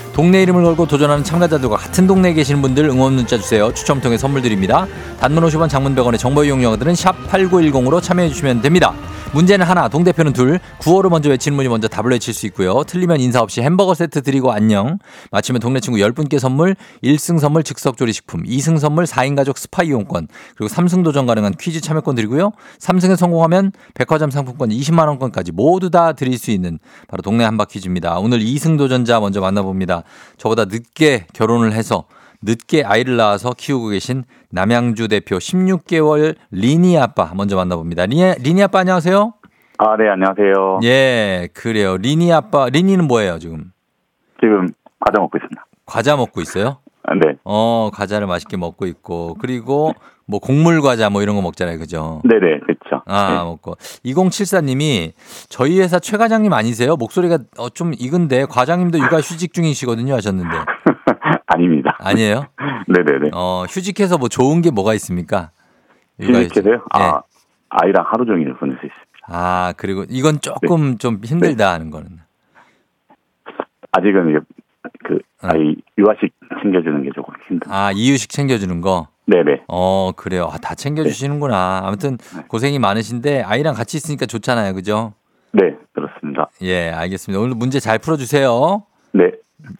동네 이름을 걸고 도전하는 참가자들과 같은 동네에 계시는 분들 응원 문자 주세요. 추첨 통해 선물 드립니다. 단문 50원 장문 100원의 정보 이용료 드는 샵 8910으로 참여해 주시면 됩니다. 문제는 하나 동대표는 둘. 구호를 먼저 외치는 분이 먼저 답을 외칠 수 있고요. 틀리면 인사 없이 햄버거 세트 드리고 안녕. 맞히면 동네 친구 10분께 선물 1승 선물 즉석조리식품 2승 선물 4인 가족 스파 이용권 그리고 3승 도전 가능한 퀴즈 참여권 드리고요. 3승에 성공하면 백화점 상품권 20만 원권까지 모두 다 드릴 수 있는 바로 동네 한바 퀴즈입니다. 오늘 2승 도전자 먼저 만나봅니다 저보다 늦게 결혼을 해서 늦게 아이를 낳아서 키우고 계신 남양주 대표 16개월 리니 아빠 먼저 만나봅니다. 리니, 리니 아빠 안녕하세요. 아, 네, 안녕하세요. 예, 그래요. 리니 아빠, 리니는 뭐예요, 지금? 지금 과자 먹고 있습니다. 과자 먹고 있어요? 아, 네. 어, 과자를 맛있게 먹고 있고, 그리고 뭐 곡물 과자 뭐 이런 거 먹잖아요. 그죠? 네네, 그렇죠. 아, 네. 먹고. 2074님이 저희 회사 최 과장님 아니세요? 목소리가 어, 좀 익은데 과장님도 육아 휴직 중이시거든요 하셨는데. (laughs) 아닙니다. 아니에요? 네네네. 어, 휴직해서 뭐 좋은 게 뭐가 있습니까? 휴직. 휴직해서요? 예. 아, 아이랑 하루 종일 보낼 수 있습니다. 아, 그리고 이건 조금 좀 힘들다 하는 거는. 아직은 그 어. 아이 유아식 챙겨주는 게 조금 힘듭니다. 아, 이유식 챙겨주는 거? 네네. 어, 그래요. 아, 다 챙겨주시는구나. 아무튼 고생이 많으신데 아이랑 같이 있으니까 좋잖아요. 그죠? 네, 그렇습니다. 예, 알겠습니다. 오늘 문제 잘 풀어주세요. 네.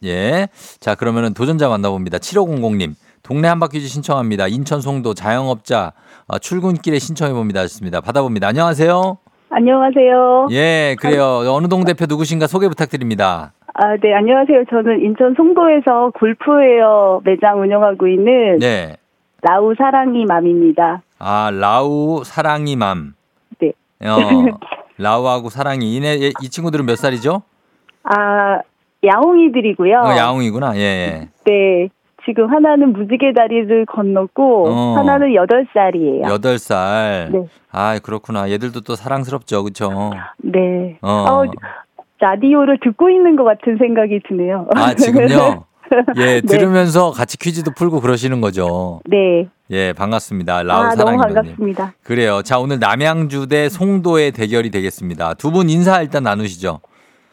예. 자, 그러면은 도전자 만나봅니다. 7500님. 동네 한바퀴즈 신청합니다. 인천 송도 자영업자 어, 출근길에 신청해 봅니다. 하셨습니다. 받아봅니다. 안녕하세요. 안녕하세요. 예, 그래요. 어느 동 대표 누구신가 소개 부탁드립니다. 아, 네, 안녕하세요. 저는 인천 송도에서 골프웨어 매장 운영하고 있는 네. 라우 사랑이 맘입니다. 아, 라우 사랑이 맘. 네. 어, 라우하고 사랑이. 이네, 이 친구들은 몇 살이죠? 아, 야옹이들이고요. 어, 야옹이구나. 예, 예. 네. 지금 하나는 무지개 다리를 건넜고 어. 하나는 여덟 살이에요. 여덟 살. 네. 아, 그렇구나. 얘들도 또 사랑스럽죠. 그쵸? 네. 어. 어, 라디오를 듣고 있는 것 같은 생각이 드네요. 아, 지금요? (laughs) (laughs) 예, 네. 들으면서 같이 퀴즈도 풀고 그러시는 거죠. 네. 예, 반갑습니다. 라우 아, 너무 사랑이님. 반갑습니다. 그래요. 자, 오늘 남양주 대 송도의 대결이 되겠습니다. 두 분 인사 일단 나누시죠.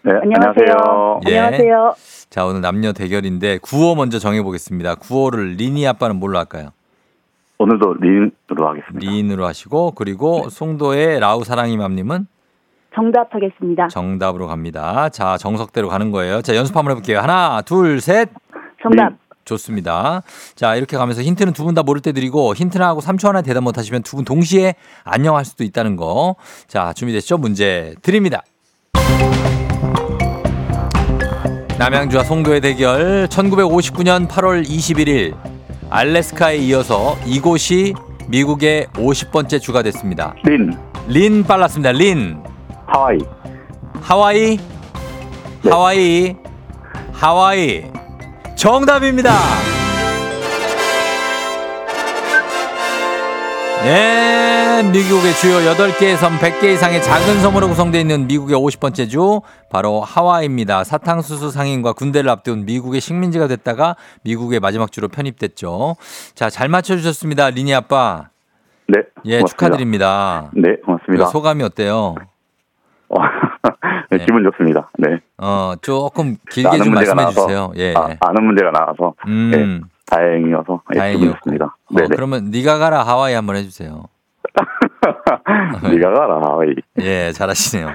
네, 안녕하세요. 예. 안녕하세요. 자, 오늘 남녀 대결인데 구호 먼저 정해 보겠습니다. 구호를 리니 아빠는 뭘로 할까요? 오늘도 린으로 하겠습니다. 리인으로 하시고 그리고 네. 송도의 라우 사랑이맘님은 정답하겠습니다. 정답으로 갑니다. 자, 정석대로 가는 거예요. 자, 연습 한번 해볼게요. 하나, 둘, 셋. 정답. 좋습니다. 자, 이렇게 가면서 힌트는 두 분 다 모를 때 드리고 힌트나 하고 3초 안에 대답 못 하시면 두 분 동시에 안녕할 수도 있다는 거. 자, 준비됐죠? 문제 드립니다. 남양주와 송도의 대결 1959년 8월 21일 알래스카에 이어서 이곳이 미국의 50번째 주가 됐습니다. 린, 린 빨랐습니다. 린. 하와이. 하와이. 네. 하와이. 하와이. 정답입니다. 네, 미국의 주요 8개의 섬 100개 이상의 작은 섬으로 구성되어 있는 미국의 50번째 주 바로 하와이입니다. 사탕수수 상인과 군대를 앞둔 미국의 식민지가 됐다가 미국의 마지막 주로 편입됐죠. 자, 잘 맞춰주셨습니다. 리니 아빠. 네. 예, 고맙습니다. 축하드립니다. 네, 고맙습니다. 그 소감이 어때요? 어, 네, 네. 기분 좋습니다. 네. 어, 조금 길게 좀 말씀해 나와서, 주세요. 예. 아, 아는 문제가 나와서 음. 네, 다행이어서 네, 기분 다행이었고. 좋습니다. 어, 네네. 그러면 네가 가라 하와이 한번 해주세요. (laughs) 네가 가라 하와이. 예, 잘하시네요.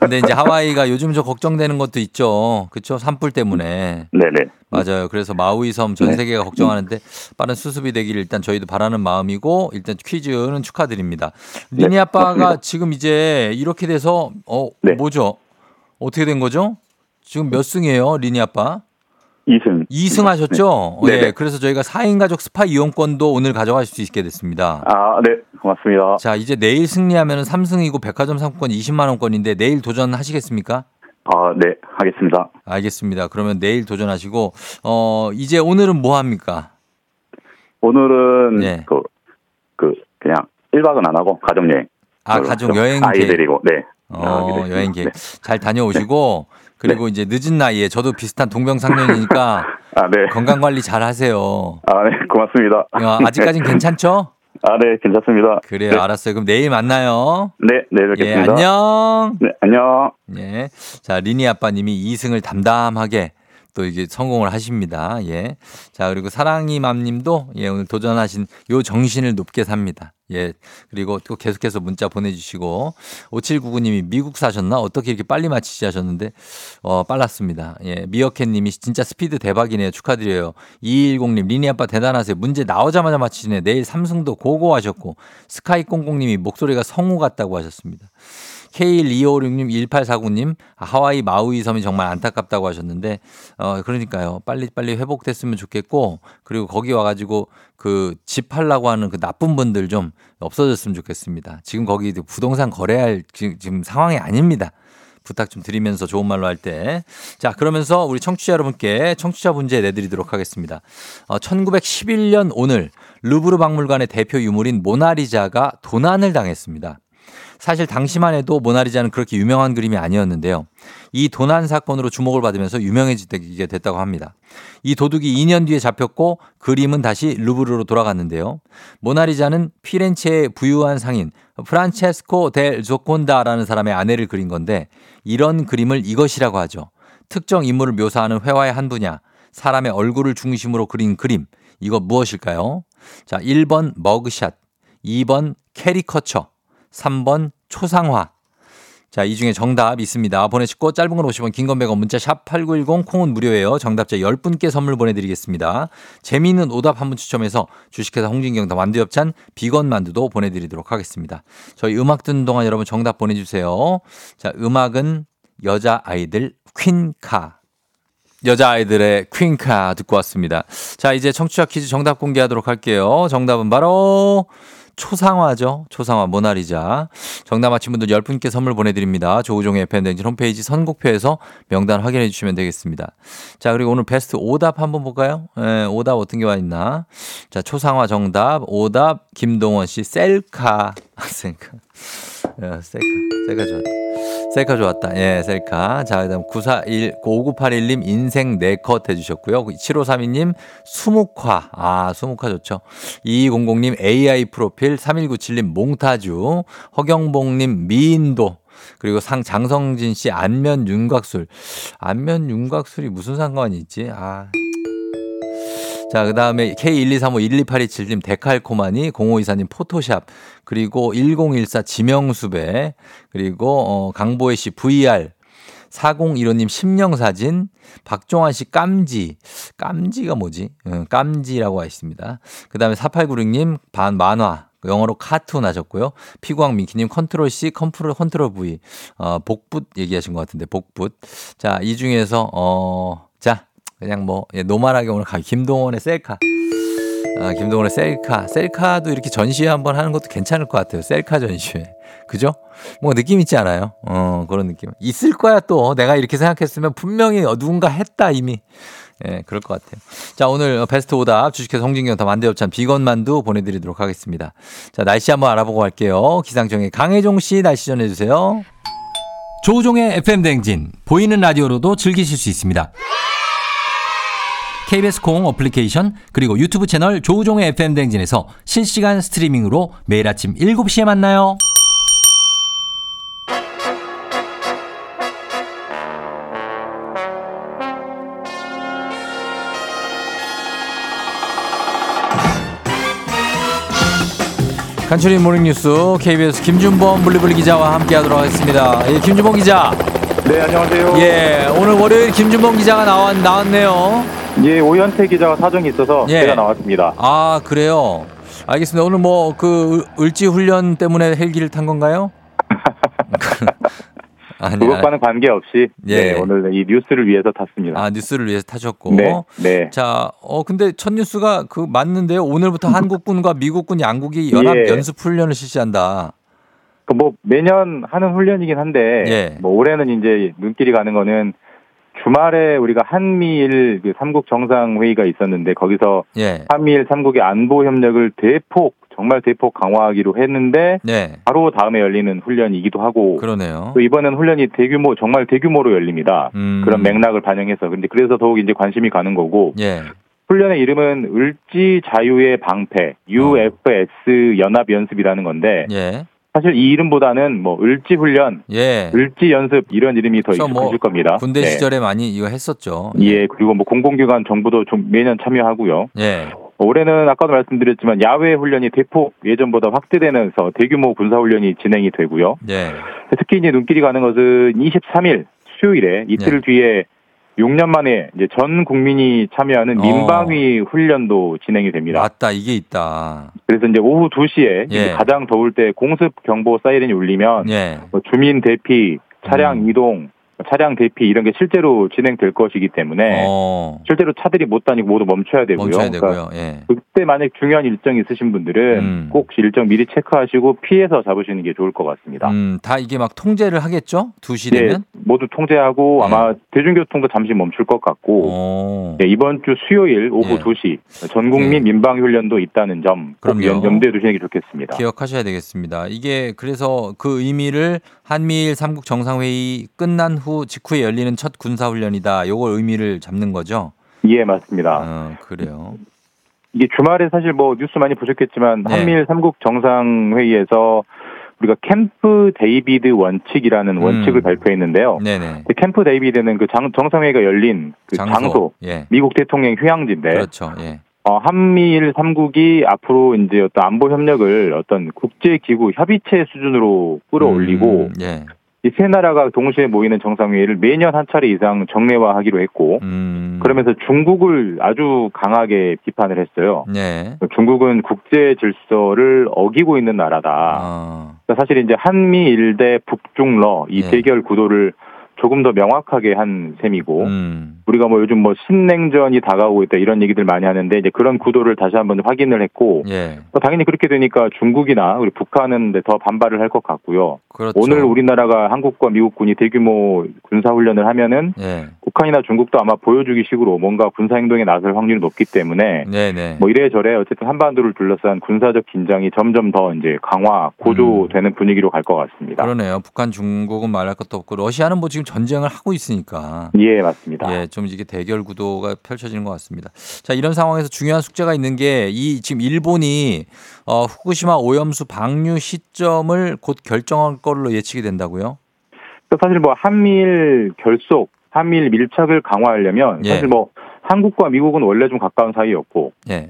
근데 이제 하와이가 요즘 저 걱정되는 것도 있죠. 그렇죠? 산불 때문에. 네네. 맞아요. 그래서 마우이 섬전 네. 세계가 걱정하는데 빠른 수습이 되기를 일단 저희도 바라는 마음이고 일단 퀴즈는 축하드립니다. 네, 리니 아빠가 고맙습니다. 지금 이제 이렇게 돼서 어 네. 뭐죠? 어떻게 된 거죠? 지금 몇 승이에요, 리니 아빠? 2승. 2승 하셨죠? 네. 예. 네네. 그래서 저희가 4인 가족 스파 이용권도 오늘 가져가실 수 있게 됐습니다. 아, 네. 고맙습니다. 자, 이제 내일 승리하면 3승이고 백화점 상품권 20만 원권인데 내일 도전하시겠습니까? 아, 네, 하겠습니다. 알겠습니다. 그러면 내일 도전하시고 어 이제 오늘은 뭐 합니까? 오늘은 네. 그, 그 그냥 1박은 안 하고 가족 여행. 아 가족 여행 아이. 데리고 네. 어, 됐습니다. 여행 계획 네. 잘 다녀오시고 그리고 이제 늦은 나이에 저도 비슷한 동병상련이니까 (laughs) 아, 네. 건강 관리 잘 하세요. 아, 네, 고맙습니다. 어, 아직까진 괜찮죠? 아, 네, 괜찮습니다. 그래요. 네, 알았어요. 그럼 내일 만나요. 네, 네, 예, 뵙겠습니다. 안녕. 네, 안녕. 예. 자, 리니 아빠님이 2승을 담담하게 또 이게 성공을 하십니다. 예. 자, 그리고 사랑이 맘님도 예, 오늘 도전하신 요 정신을 높게 삽니다. 예. 그리고 또 계속해서 문자 보내주시고 5799님이 미국 사셨나? 어떻게 이렇게 빨리 마치지 하셨는데 어, 빨랐습니다. 예. 미어캣님이 진짜 스피드 대박이네요. 축하드려요. 2210님 리니 아빠 대단하세요. 문제 나오자마자 마치시네. 내일 삼승도 고고 하셨고 스카이 꽁꽁님이 목소리가 성우 같다고 하셨습니다. K1256님, 1849님, 하와이 마우이 섬이 정말 안타깝다고 하셨는데, 어, 그러니까요. 빨리빨리 회복됐으면 좋겠고, 그리고 거기 와가지고 그집 하려고 하는 그 나쁜 분들 좀 없어졌으면 좋겠습니다. 지금 거기 부동산 거래할 지금 상황이 아닙니다. 부탁 좀 드리면서 좋은 말로 할 때. 자, 그러면서 우리 청취자 여러분께 청취자 문제 내드리도록 하겠습니다. 어, 1911년 오늘 루브르 박물관의 대표 유물인 모나리자가 도난을 당했습니다. 사실 당시만 해도 모나리자는 그렇게 유명한 그림이 아니었는데요. 이 도난 사건으로 주목을 받으면서 유명해지게 됐다고 합니다. 이 도둑이 2년 뒤에 잡혔고 그림은 다시 루브르로 돌아갔는데요. 모나리자는 피렌체의 부유한 상인 프란체스코 델 조콘다라는 사람의 아내를 그린 건데 이런 그림을 이것이라고 하죠. 특정 인물을 묘사하는 회화의 한 분야, 사람의 얼굴을 중심으로 그린 그림. 이거 무엇일까요? 자, 1번 머그샷, 2번 캐리커처, 3번 초상화. 자, 이 중에 정답 있습니다. 보내시고 짧은 건 50원, 긴 건 100원, 문자 샵 8910 콩은 무료예요. 정답자 10분께 선물 보내드리겠습니다. 재미있는 오답 한 분 추첨해서 주식회사 홍진경 더 만두 협찬 비건 만두도 보내드리도록 하겠습니다. 저희 음악 듣는 동안 여러분 정답 보내주세요. 자, 음악은 여자아이들 퀸카. 여자아이들의 퀸카 듣고 왔습니다. 자, 이제 청취자 퀴즈 정답 공개하도록 할게요. 정답은 바로 초상화죠. 초상화 모나리자. 정답 맞힌 분들 10분께 선물 보내드립니다. 조우종의 FM댕진 홈페이지 선곡표에서 명단 확인해 주시면 되겠습니다. 자, 그리고 오늘 베스트 오답 한번 볼까요? 예, 오답 어떤 게 와 있나? 자, 초상화 정답, 오답, 김동원 씨, 셀카. 아, 셀카. 야, 셀카. 셀카 좋았다. 셀카 좋았다. 예, 셀카. 자, 그 다음 941, 5981님 인생 네컷 해주셨고요. 7532님 수묵화. 아, 수묵화 좋죠. 2200님 AI 프로필, 3197님 몽타주, 허경봉님 미인도, 그리고 상 장성진 씨 안면 윤곽술. 안면 윤곽술이 무슨 상관이 있지? 아. 자, 그 다음에 K123512827님 데칼코마니, 0524님 포토샵, 그리고 1014 지명수배, 그리고 어, 강보혜 씨 VR, 4015님 심령사진, 박종환 씨 깜지, 깜지가 뭐지? 응, 깜지라고 와 있습니다. 그 다음에 4896님 반 만화, 영어로 카툰 하셨고요. 피광 민키님 컨트롤 C, 컨트롤, 컨트롤 V, 어, 복붙 얘기하신 것 같은데, 복붙. 자, 이 중에서, 어, 자, 그냥 뭐, 예, normal하게 오늘 가. 김동원의 셀카. 아, 김동원의 셀카. 셀카도 이렇게 전시회 한번 하는 것도 괜찮을 것 같아요. 셀카 전시회. 그죠? 뭐 느낌 있지 않아요? 어, 그런 느낌. 있을 거야 또. 내가 이렇게 생각했으면 분명히 누군가 했다 이미. 예, 그럴 것 같아요. 자, 오늘 베스트 오답 주식회사 홍진경 더 만두엽찬 비건 만두 보내드리도록 하겠습니다. 자, 날씨 한번 알아보고 갈게요. 기상청의 강혜종 씨 날씨 전해주세요. 조우종의 FM 댕진 보이는 라디오로도 즐기실 수 있습니다. KBS 콩 어플리케이션 그리고 유튜브 채널 조우종의 FM 댕진에서 실시간 스트리밍으로 매일 아침 7시에 만나요. 간추린 모닝뉴스 KBS 김준범 블리블리 기자와 함께하도록 하겠습니다. 예, 김준범 기자. 네, 안녕하세요. 예, 오늘 월요일 김준범 기자가 나왔, 나왔네요. 예, 오현태 기자가 사정이 있어서 예. 제가 나왔습니다. 아, 그래요? 알겠습니다. 오늘 뭐, 그, 을지 훈련 때문에 헬기를 탄 건가요? (laughs) 아니, 그것과는 관계없이 예. 네, 오늘 이 뉴스를 위해서 탔습니다. 아, 뉴스를 위해서 타셨고. 네, 네. 자, 어, 근데 첫 뉴스가 그 맞는데요. 오늘부터 (laughs) 한국군과 미국군 양국이 연합 예. 연습 훈련을 실시한다. 그 뭐 매년 하는 훈련이긴 한데 예. 뭐 올해는 이제 눈길이 가는 거는 주말에 우리가 한미일 그 삼국 정상 회의가 있었는데 거기서 예. 한미일 삼국의 안보 협력을 대폭 정말 대폭 강화하기로 했는데 네. 바로 다음에 열리는 훈련이기도 하고 그러네요. 또 이번엔 훈련이 대규모 정말 대규모로 열립니다. 음. 그런 맥락을 반영해서 근데 그래서 더욱 이제 관심이 가는 거고 예. 훈련의 이름은 을지 자유의 방패 UFS 연합 연습이라는 건데 예. 사실 이 이름보다는 뭐 을지 훈련, 예. 을지 연습 이런 이름이 더 그래서 뭐 겁니다. 군대 네. 시절에 많이 이거 했었죠. 예, 그리고 뭐 공공기관 정부도 좀 매년 참여하고요. 예. 올해는 아까도 말씀드렸지만 야외 훈련이 대폭 예전보다 확대되면서 대규모 군사 훈련이 진행이 되고요. 예. 특히 이제 눈길이 가는 것은 23일 수요일에 이틀 네. 뒤에 6년 만에 이제 전 국민이 참여하는 어. 민방위 훈련도 진행이 됩니다. 맞다. 이게 있다. 그래서 이제 오후 2시에 예. 가장 더울 때 공습 경보 사이렌이 울리면 예. 뭐 주민 대피, 차량 음. 이동, 차량 대피 이런 게 실제로 진행될 것이기 때문에 어. 실제로 차들이 못 다니고 모두 멈춰야 되고요. 멈춰야 그러니까 되고요. 예. 그때 만약 중요한 일정이 있으신 분들은 음. 꼭 일정 미리 체크하시고 피해서 잡으시는 게 좋을 것 같습니다. 음, 다 이게 막 통제를 하겠죠? 2시 네, 되면? 모두 통제하고 네. 아마 대중교통도 잠시 멈출 것 같고 어. 네, 이번 주 수요일 오후 예. 2시 전국민 예. 민방 훈련도 있다는 점꼭 그럼요. 염두에 두시는 게 좋겠습니다. 기억하셔야 되겠습니다. 이게 그래서 그 의미를 한미일 삼국 정상회의 끝난 후 직후에 열리는 첫 군사훈련이다. 요걸 의미를 잡는 거죠? 예, 맞습니다. 어, 그래요. 이게 주말에 사실 뭐 뉴스 많이 보셨겠지만 네. 한미일 삼국 정상회의에서 우리가 캠프 데이비드 원칙이라는 음. 원칙을 발표했는데요. 네네. 그 캠프 데이비드는 그 장, 정상회의가 열린 그 장소, 예. 미국 대통령 휴양지인데 그렇죠. 예. 어, 한미일 삼국이 앞으로 이제 어떤 안보 협력을 어떤 국제기구 협의체 수준으로 끌어올리고 음, 예. 이 세 나라가 동시에 모이는 정상회의를 매년 한 차례 이상 정례화하기로 했고 음. 그러면서 중국을 아주 강하게 비판을 했어요. 네. 중국은 국제 질서를 어기고 있는 나라다. 어. 그러니까 사실 이제 한미일 대 북중러 이 예. 대결 구도를 조금 더 명확하게 한 셈이고 음. 우리가 뭐 요즘 뭐 신냉전이 다가오고 있다 이런 얘기들 많이 하는데 이제 그런 구도를 다시 한번 확인을 했고 예. 뭐 당연히 그렇게 되니까 중국이나 우리 북한은 더 반발을 할 것 같고요. 그렇죠. 오늘 우리나라가 한국과 미국군이 대규모 군사 훈련을 하면은 예. 북한이나 중국도 아마 보여주기 식으로 뭔가 군사 행동에 나설 확률이 높기 때문에 네네. 뭐 이래저래 어쨌든 한반도를 둘러싼 군사적 긴장이 점점 더 이제 강화 고조되는 분위기로 갈 것 같습니다. 음. 그러네요. 북한, 중국은 말할 것도 없고 러시아는 뭐 지금 전쟁을 하고 있으니까. 예, 맞습니다. 예, 좀 이게 대결 구도가 펼쳐지는 것 같습니다. 자, 이런 상황에서 중요한 숙제가 있는 게 이 지금 일본이 어, 후쿠시마 오염수 방류 시점을 곧 결정할 걸로 예측이 된다고요? 그러니까 사실 뭐 한미일 결속, 한미일 밀착을 강화하려면 예. 사실 뭐 한국과 미국은 원래 좀 가까운 사이였고 예.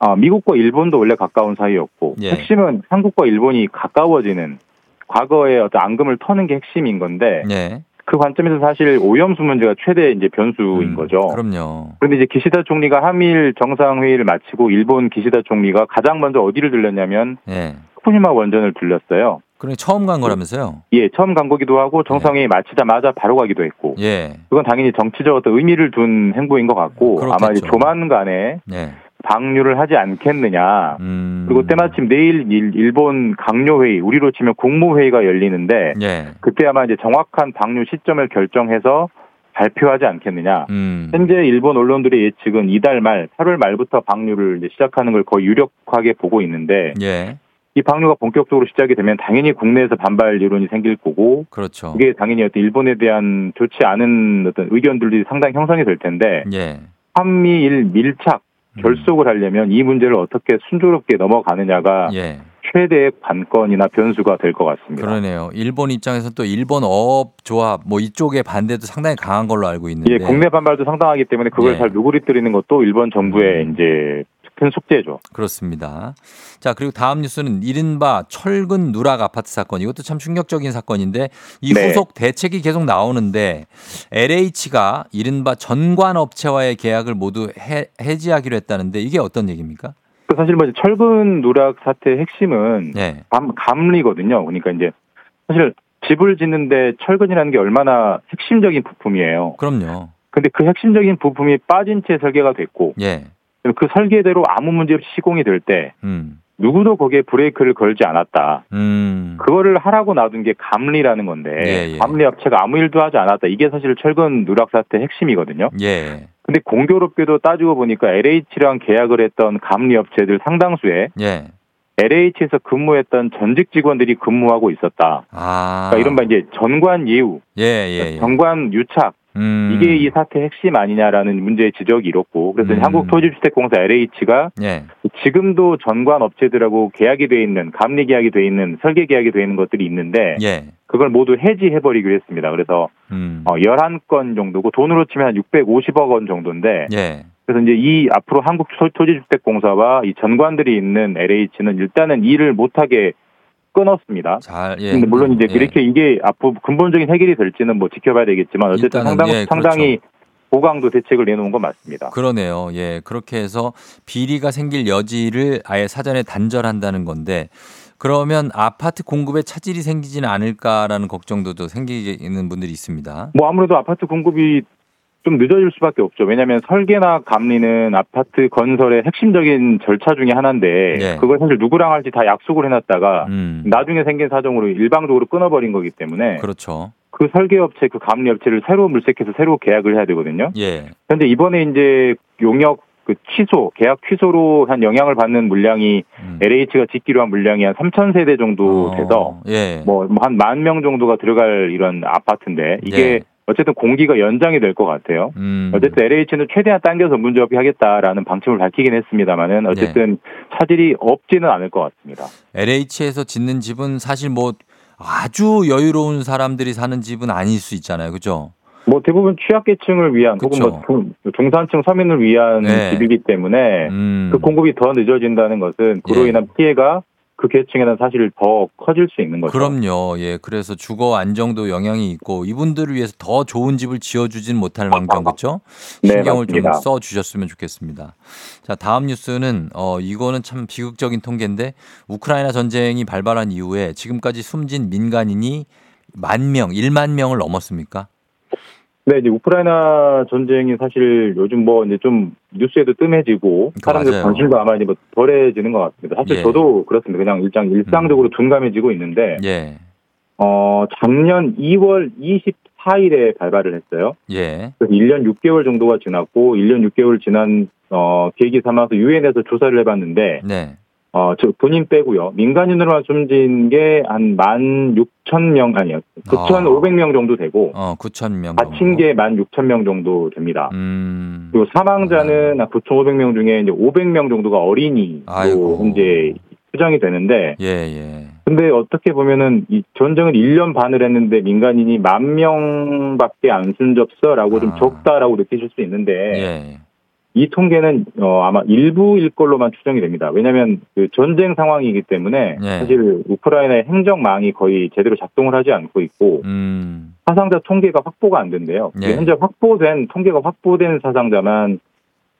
아, 미국과 일본도 원래 가까운 사이였고 예. 핵심은 한국과 일본이 가까워지는 과거의 어떤 앙금을 터는 게 핵심인 건데 예. 그 관점에서 사실 오염수 문제가 최대 이제 변수인 음, 거죠. 그럼요. 그런데 이제 기시다 총리가 한미일 정상회의를 마치고 일본 기시다 총리가 가장 먼저 어디를 들렸냐면 예. 후쿠시마 원전을 들렸어요. 그러니 처음 간 거라면서요? 예, 처음 간 거기도 하고 정상회의 마치자마자 바로 가기도 했고 예. 그건 당연히 정치적 어떤 의미를 둔 행보인 것 같고 아마 그렇겠죠. 조만간에 예. 방류를 하지 않겠느냐. 음. 그리고 때마침 내일 일- 일본 강요회의, 우리로 치면 국무회의가 열리는데 예. 그때 아마 이제 정확한 방류 시점을 결정해서 발표하지 않겠느냐. 음. 현재 일본 언론들의 예측은 이달 말, 8월 말부터 방류를 이제 시작하는 걸 거의 유력하게 보고 있는데 예. 이 방류가 본격적으로 시작이 되면 당연히 국내에서 반발 여론이 생길 거고 그렇죠. 이게 당연히 어떤 일본에 대한 좋지 않은 어떤 의견들이 상당히 형성이 될 텐데 예. 한미일 밀착 결속을 하려면 이 문제를 어떻게 순조롭게 넘어가느냐가 예. 최대의 관건이나 변수가 될 것 같습니다. 그러네요. 일본 입장에서 또 일본 어업 조합 뭐 이쪽의 반대도 상당히 강한 걸로 알고 있는데. 예, 국내 반발도 상당하기 때문에 그걸 네. 잘 누구리 뜨리는 것도 일본 정부의 이제 큰 숙제죠. 그렇습니다. 자, 그리고 다음 뉴스는 이른바 철근 누락 아파트 사건. 이것도 참 충격적인 사건인데 이 네. 후속 대책이 계속 나오는데 LH가 이른바 전관 업체와의 계약을 모두 해, 해지하기로 했다는데 이게 어떤 얘기입니까? 그 사실 뭐 철근 누락 사태의 핵심은 네. 감, 감리거든요. 그러니까 이제 사실 집을 짓는데 철근이라는 게 얼마나 핵심적인 부품이에요. 그럼요. 근데 그 핵심적인 부품이 빠진 채 설계가 됐고 예. 그 설계대로 아무 문제 없이 시공이 될때 음. 누구도 거기에 브레이크를 걸지 않았다. 음. 그거를 하라고 놔둔 게 감리라는 건데 예, 예. 감리 업체가 아무 일도 하지 않았다. 이게 사실 철근 누락 사태 핵심이거든요. 예. 근데 공교롭게도 따지고 보니까 LH랑 계약을 했던 감리 업체들 상당수에 예. LH에서 근무했던 전직 직원들이 근무하고 있었다. 아. 그러니까 이른바 이제 전관 예우, 예, 예, 예. 전관 유착 음. 이게 이 사태 핵심 아니냐라는 문제의 지적이 이렇고 그래서 음. 한국토지주택공사 LH가 예. 지금도 전관 업체들하고 계약이 돼 있는 감리 계약이 돼 있는 설계 계약이 돼 있는 것들이 있는데 예. 그걸 모두 해지해 버리기로 했습니다. 그래서 음. 어, 11건 정도고 돈으로 치면 한 650억 원 정도인데 예. 그래서 이제 이 앞으로 한국 토- 토지주택공사와 이 전관들이 있는 LH는 일단은 일을 못하게 끊었습니다. 잘 예. 근데 물론 이제 예. 이렇게 이게 앞으로 근본적인 해결이 될지는 뭐 지켜봐야 되겠지만 어쨌든 일단은, 상당, 예, 그렇죠. 상당히 고강도 대책을 내놓은 건 맞습니다. 그러네요. 예. 그렇게 해서 비리가 생길 여지를 아예 사전에 단절한다는 건데 그러면 아파트 공급에 차질이 생기지는 않을까라는 걱정도 또 생기는 분들이 있습니다. 뭐 아무래도 아파트 공급이 좀 늦어질 수밖에 없죠. 왜냐하면 설계나 감리는 아파트 건설의 핵심적인 절차 중에 하나인데 예. 그걸 사실 누구랑 할지 다 약속을 해놨다가 음. 나중에 생긴 사정으로 일방적으로 끊어버린 거기 때문에 그렇죠. 그 설계업체 그 감리업체를 새로 물색해서 새로 계약을 해야 되거든요. 예. 그런데 이번에 이제 용역 그 취소 계약 취소로 한 영향을 받는 물량이 음. LH가 짓기로 한 물량이 한 3천 세대 정도 돼서 어, 예. 뭐한 만 명 정도가 들어갈 이런 아파트인데 이게 예. 어쨌든 공기가 연장이 될 것 같아요. 음. 어쨌든 LH는 최대한 당겨서 문제없이 하겠다라는 방침을 밝히긴 했습니다만은 어쨌든 차질이 없지는 않을 것 같습니다. LH에서 짓는 집은 사실 뭐 아주 여유로운 사람들이 사는 집은 아닐 수 있잖아요. 그죠? 뭐 대부분 취약계층을 위한 혹은 그쵸. 뭐 중, 중산층 서민을 위한 네. 집이기 때문에 음. 그 공급이 더 늦어진다는 것은 그로 예. 인한 피해가 그 계층에는 사실 더 커질 수 있는 거죠. 그럼요. 예. 그래서 주거 안정도 영향이 있고 이분들을 위해서 더 좋은 집을 지어주진 못할 망정 그렇죠? (laughs) 네, 신경을 맞습니다. 좀 써주셨으면 좋겠습니다. 자 다음 뉴스는 어 이거는 참 비극적인 통계인데 우크라이나 전쟁이 발발한 이후에 지금까지 숨진 민간인이 만 명, 1만 명을 넘었습니까? 네, 이제 우크라이나 전쟁이 사실 요즘 뭐 이제 좀 뉴스에도 뜸해지고 사람들 맞아요. 관심도 아마 이제 뭐 덜해지는 것 같습니다. 사실 예. 저도 그렇습니다. 그냥 일장 일상적으로 둔감해지고 있는데 예. 어 작년 2월 24일에 발발을 했어요. 예. 그래서 1년 6개월 정도가 지났고 1년 6개월 지난 어 계기 삼아서 유엔에서 조사를 해봤는데 네. 어, 저 본인 빼고요. 민간인으로만 숨진 게 한만 6천 명 아니요. 9,500명 정도 되고 어 9천 명. 다친 게만 6천 명 정도 됩니다. 음. 그리고 사망자는 한 9,500명 중에 이제 500명 정도가 어린이로 아이고. 현재 추정이 되는데 예, 예. 근데 어떻게 보면은 이 전쟁을 1년 반을 했는데 민간인이 만 명밖에 안 숨졌어라고 좀 아. 적다라고 느끼실 수 있는데 예. 이 통계는 어, 아마 일부일 걸로만 추정이 됩니다. 왜냐하면 그 전쟁 상황이기 때문에 예. 사실 우크라이나의 행정망이 거의 제대로 작동을 하지 않고 있고 음. 사상자 통계가 확보가 안 된대요. 예. 현재 확보된 통계가 확보된 사상자만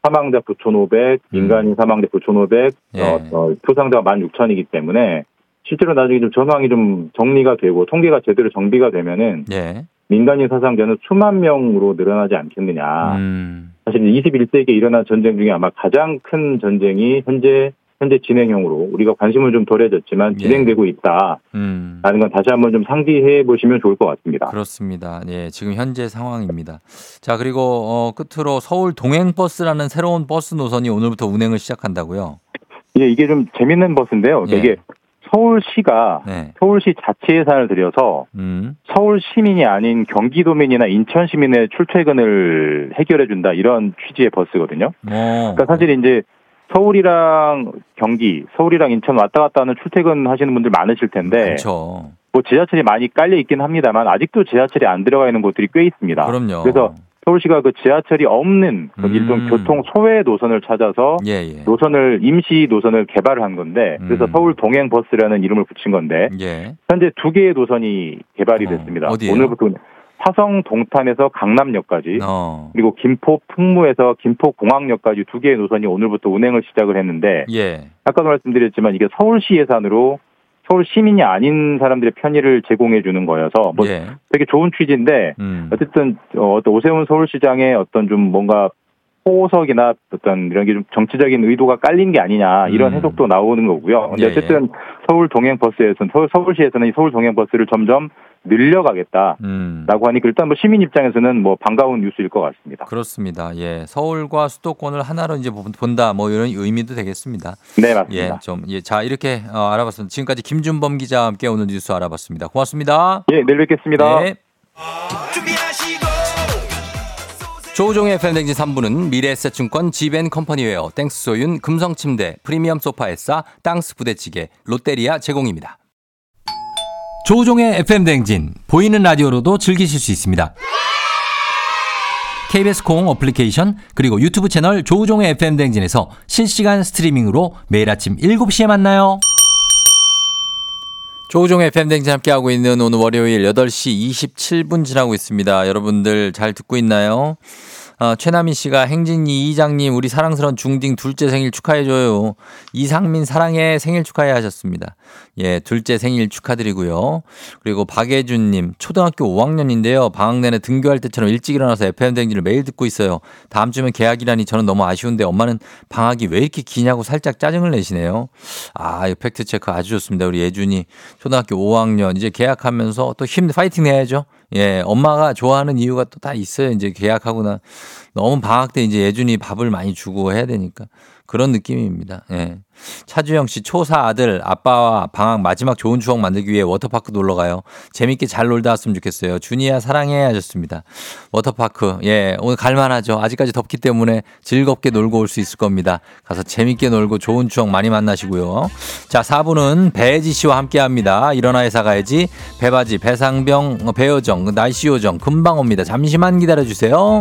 사망자 9,500, 민간인 사망자 9,500, 예. 어, 어, 표상자가 16,000이기 때문에 실제로 나중에 좀 전황이 좀 정리가 되고 통계가 제대로 정비가 되면은 예. 민간인 사상자는 수만 명으로 늘어나지 않겠느냐. 음. 사실 21세기에 일어난 전쟁 중에 아마 가장 큰 전쟁이 현재 현재 진행형으로 우리가 관심은 좀 덜해졌지만 예. 진행되고 있다라는 음. 건 다시 한번 좀 상기해 보시면 좋을 것 같습니다. 그렇습니다. 예, 지금 현재 상황입니다. 자, 그리고 어, 끝으로 서울 동행버스라는 새로운 버스 노선이 오늘부터 운행을 시작한다고요. 예, 이게 좀 재밌는 버스인데요. 예. 이게 서울시가 네. 서울시 자체 예산을 들여서 음. 서울 시민이 아닌 경기도민이나 인천 시민의 출퇴근을 해결해 준다 이런 취지의 버스거든요. 어. 그러니까 사실 이제 서울이랑 경기, 서울이랑 인천 왔다 갔다 하는 출퇴근 하시는 분들 많으실 텐데 그렇죠. 뭐 지하철이 많이 깔려 있긴 합니다만 아직도 지하철이 안 들어가 있는 곳들이 꽤 있습니다. 그럼요. 그래서 서울시가 그 지하철이 없는 그 음. 일종 교통 소외 노선을 찾아서 예, 예. 노선을 임시 노선을 개발을 한 건데 그래서 음. 서울 동행 버스라는 이름을 붙인 건데 예. 현재 두 개의 노선이 개발이 어, 됐습니다. 어디예요? 오늘부터 화성 동탄에서 강남역까지 어. 그리고 김포 풍무에서 김포 공항역까지 두 개의 노선이 오늘부터 운행을 시작을 했는데 예. 아까도 말씀드렸지만 이게 서울시 예산으로 서울 시민이 아닌 사람들의 편의를 제공해 주는 거여서 뭐 예. 되게 좋은 취지인데 음. 어쨌든 어, 어떤 오세훈 서울시장의 어떤 좀 뭔가 호석이나 어떤 이런 게 좀 정치적인 의도가 깔린 게 아니냐 이런 음. 해석도 나오는 거고요. 근데 예, 어쨌든 서울 동행 버스에서는 서울, 서울시에서는 이 서울 동행 버스를 점점 늘려가겠다라고 음. 하니까 일단 뭐 시민 입장에서는 뭐 반가운 뉴스일 것 같습니다. 그렇습니다. 예. 서울과 수도권을 하나로 이제 본- 본다. 뭐 이런 의미도 되겠습니다. 네 예, 맞습니다. 좀, 예. 자, 이렇게 어, 알아봤습니다. 지금까지 김준범 기자와 함께 오늘 뉴스 알아봤습니다. 고맙습니다. 예, 내일 뵙겠습니다. 네. 조우종의 FM댕진 3부는 미래에셋증권 지벤컴퍼니웨어 땡스소윤 금성침대 프리미엄 소파 에싸 땅스 부대찌개 롯데리아 제공입니다. 조우종의 FM댕진 보이는 라디오로도 즐기실 수 있습니다. KBS 콩 어플리케이션 그리고 유튜브 채널 조우종의 FM댕진에서 실시간 스트리밍으로 매일 아침 7시에 만나요. 조우종의 FM댕진 함께하고 있는 오늘 월요일 8시 27분 지나고 있습니다. 여러분들 잘 듣고 있나요? 어, 최나민 씨가 댕진이 이장님 우리 사랑스러운 중딩 둘째 생일 축하해줘요. 이상민 사랑해 생일 축하해 하셨습니다. 예, 둘째 생일 축하드리고요. 그리고 박예준님 초등학교 5학년인데요. 방학 내내 등교할 때처럼 일찍 일어나서 FM 댕진을 매일 듣고 있어요. 다음 주면 개학이라니 저는 너무 아쉬운데 엄마는 방학이 왜 이렇게 기냐고 살짝 짜증을 내시네요. 아, 이 팩트 체크 아주 좋습니다. 우리 예준이 초등학교 5학년 이제 개학하면서 또 힘 파이팅 내야죠. 예, 엄마가 좋아하는 이유가 또 다 있어요. 이제 계약하고 나 너무 방학 때 이제 예준이 밥을 많이 주고 해야 되니까 그런 느낌입니다. 예. 차주영 씨 초사 아들 아빠와 방학 마지막 좋은 추억 만들기 위해 워터파크 놀러 가요. 재밌게 잘 놀다 왔으면 좋겠어요. 준이야 사랑해 하셨습니다. 워터파크 예 오늘 갈만하죠. 아직까지 덥기 때문에 즐겁게 놀고 올 수 있을 겁니다. 가서 재밌게 놀고 좋은 추억 많이 만나시고요. 자 4부는 배지 씨와 함께합니다. 일어나 회사 가야지 배바지 배상병 어, 배여정 날씨 요정 금방 옵니다. 잠시만 기다려 주세요.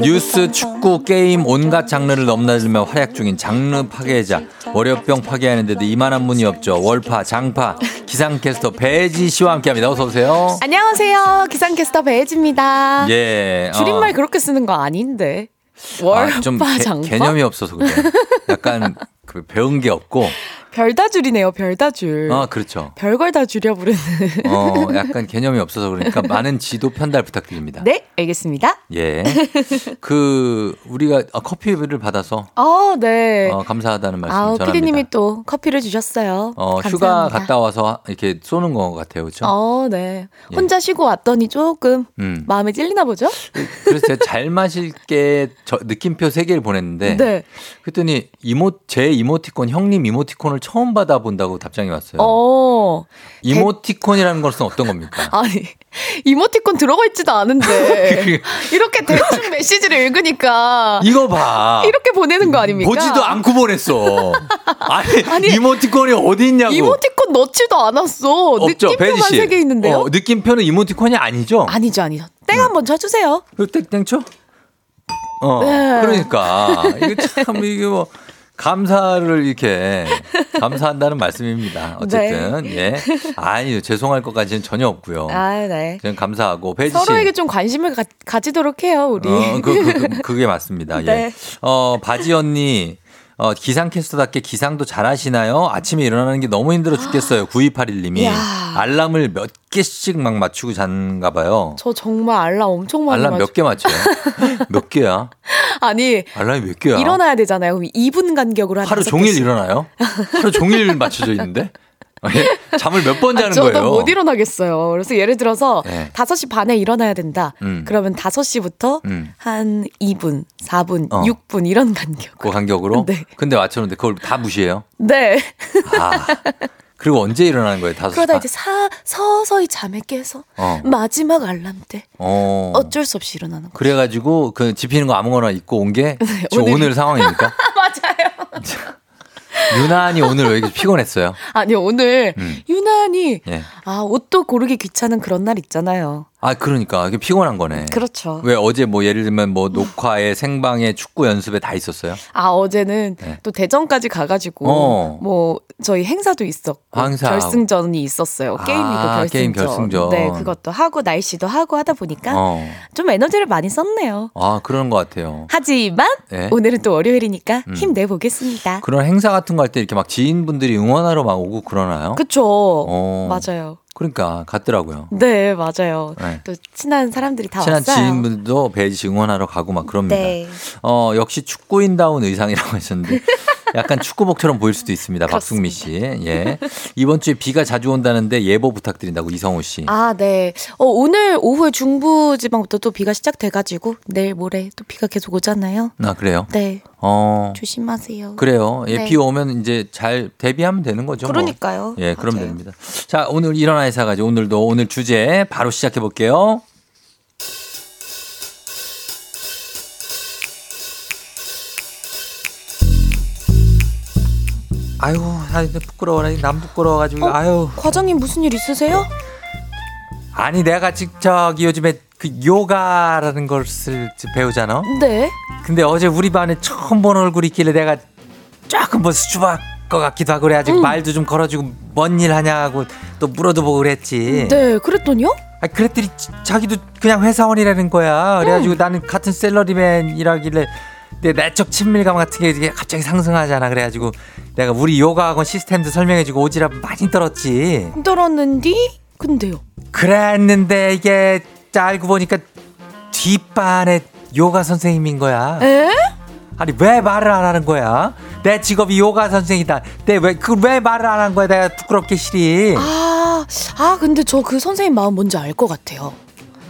뉴스, 축구, 게임 온갖 장르를 넘나들며 활약 중인 장르 파괴자. 월요병 파괴하는데도 이만한 문이 없죠. 월파, 장파, 기상캐스터 배지 씨와 함께합니다. 어서 오세요. 안녕하세요. 기상캐스터 배혜지입니다. 예. 어. 줄임말 그렇게 쓰는 거 아닌데. 아, 월파 좀 개, 장파. 개념이 없어서 그래. 약간 그 배운 게 없고. 별다 줄이네요. 별다 줄. 아, 그렇죠. 별걸 다 줄여 부르는. (laughs) 어, 약간 개념이 없어서 그러니까 많은 지도 편달 부탁드립니다. 네, 알겠습니다. 예. 그 우리가 어, 커피를 받아서 아, 네. 어, 감사하다는 말씀 아우, 전합니다. 피디님이 또 커피를 주셨어요. 어, 휴가 감사합니다. 갔다 와서 이렇게 쏘는 것 같아요. 그렇죠? 어, 네. 예. 혼자 쉬고 왔더니 조금 음. 마음에 찔리나 보죠? 그래서 제가 잘 마실게 저 느낌표 세 개를 보냈는데 네. 그랬더니 이모 제 이모티콘 형님 이모티콘을 처음 받아 본다고 답장이 왔어요. 어. 이모티콘이라는 것은 어떤 겁니까? (laughs) 아니, 이모티콘 들어가 있지도 않은데. (laughs) 이렇게 대충 메시지를 읽으니까. 이거 봐. 이렇게 보내는 거 아닙니까? 보지도 않고 보냈어. 아니, 이모티콘이 어디 있냐고. 이모티콘 넣지도 않았어. 없죠, 느낌표만 씨. 세개 있는데요. 어, 느낌표는 이모티콘이 아니죠? 아니죠, 아니죠. 땡 한번 쳐주세요. 그 땡땡 쳐? 어. 네. 그러니까 이거 참 이게 뭐 감사를 이렇게 감사한다는 말씀입니다. 어쨌든 예. 아니 죄송할 것까지는 전혀 없고요. 아, 네. 그냥 감사하고 배지 씨. 서로에게 좀 관심을 가, 가지도록 해요, 우리. 어, 그, 그, 그, 게 맞습니다. 예. (laughs) 네. 어, 바지 언니. 어, 기상캐스터답게 기상도 잘 하시나요? 아침에 일어나는 게 너무 힘들어 죽겠어요. (gasps) 9281님이. 이야. 알람을 몇 개씩 막 맞추고 자는가 봐요. 저 정말 알람 엄청 많이 알람. 몇 개 맞춰요? (laughs) 몇 개야? 아니, 알람이 몇 개야? 일어나야 되잖아요. 그럼 2분 간격으로 한 하루 종일 개씩. 일어나요? 하루 종일 맞춰져 있는데? 예? 잠을 몇 번 자는 아, 저도 거예요? 못 일어나겠어요. 그래서 예를 들어서 네. 5시 반에 일어나야 된다. 음. 그러면 5시부터 음. 한 2분, 4분, 어. 6분 이런 간격. 그 간격으로? 네. 근데 맞췄는데 그걸 다 무시해요? 네. 아. 그리고 언제 일어나는 거예요? 다섯 시 그러다 반? 이제 사, 서서히 잠에 깨서 어. 마지막 알람 때 어. 어쩔 수 없이 일어나는 거. 그래가지고 그 집히는 거 아무거나 입고 온게 지금 오늘이- 오늘 상황입니까? (laughs) 맞아요. 유난히 오늘 왜 이렇게 피곤했어요? 아니 오늘 음. 유난히 예. 아 옷도 고르기 귀찮은 그런 날 있잖아요. 아 그러니까 이게 피곤한 거네. 그렇죠. 왜 어제 뭐 예를 들면 뭐 녹화에 생방에 축구 연습에 다 있었어요? 아 어제는 네. 또 대전까지 가가지고 어. 뭐 저희 행사도 있었고 행사. 결승전이 있었어요. 아, 게임이고 결승전. 게임 결승전. 네 그것도 하고 날씨도 하고 하다 보니까 어. 좀 에너지를 많이 썼네요. 아 그런 것 같아요. 하지만 네. 오늘은 또 월요일이니까 음. 힘내 보겠습니다. 그런 행사 같은 거 할 때 이렇게 막 지인분들이 응원하러 막 오고 그러나요? 그쵸. 어. 맞아요. 그러니까 같더라고요. 네 맞아요. 네. 또 친한 사람들이 다 친한 왔어요. 지인분들도 배지 씨 응원하러 가고 막 그럽니다. 네. 어, 역시 축구인다운 의상이라고 하셨는데 (laughs) 약간 축구복처럼 보일 수도 있습니다. 박승미 씨. 예. 이번 주에 비가 자주 온다는데 예보 부탁드린다고 이성호 씨. 아, 네. 어, 오늘 오후에 중부 지방부터 또 비가 시작돼 가지고 내일 모레 또 비가 계속 오잖아요. 아, 그래요? 네. 어. 조심하세요. 그래요. 예, 네. 비 오면 이제 잘 대비하면 되는 거죠. 뭐. 그러니까요. 예, 그럼. 됩니다. 자, 오늘 일어나 회사 가지 오늘도 오늘 주제 바로 시작해 볼게요. 아유, 아유 부끄러워라. 남 부끄러워가지고. 어? 아유. 과장님 무슨 일 있으세요? 아니 내가 직접 요즘에 그 요가라는 것을 배우잖아. 네. 근데 어제 우리 반에 처음 본 얼굴이 있길래 내가 조금 뭐 수줍을 것 같기도 하고 그래가지고 음. 말도 좀 걸어주고 뭔 일 하냐고 또 물어도 보고 그랬지. 네, 그랬더니요? 아, 그랬더니 지- 자기도 그냥 회사원이라는 거야. 그래가지고 나는 같은 샐러리맨이라길래 내 내적 친밀감 같은 게 갑자기 상승하잖아. 그래가지고 내가 우리 요가 학원 시스템도 설명해주고 오지랖 많이 떨었지. 떨었는디? 근데요. 그랬는데 이게 알고 보니까 뒷반에 요가 선생님인 거야. 에? 아니 왜 말을 안 하는 거야? 내 직업이 요가 선생이다. 내왜그왜 말을 안 한 거야? 내가 부끄럽게 싫이. 아, 아, 근데 저 그 선생님 마음 뭔지 알 것 같아요.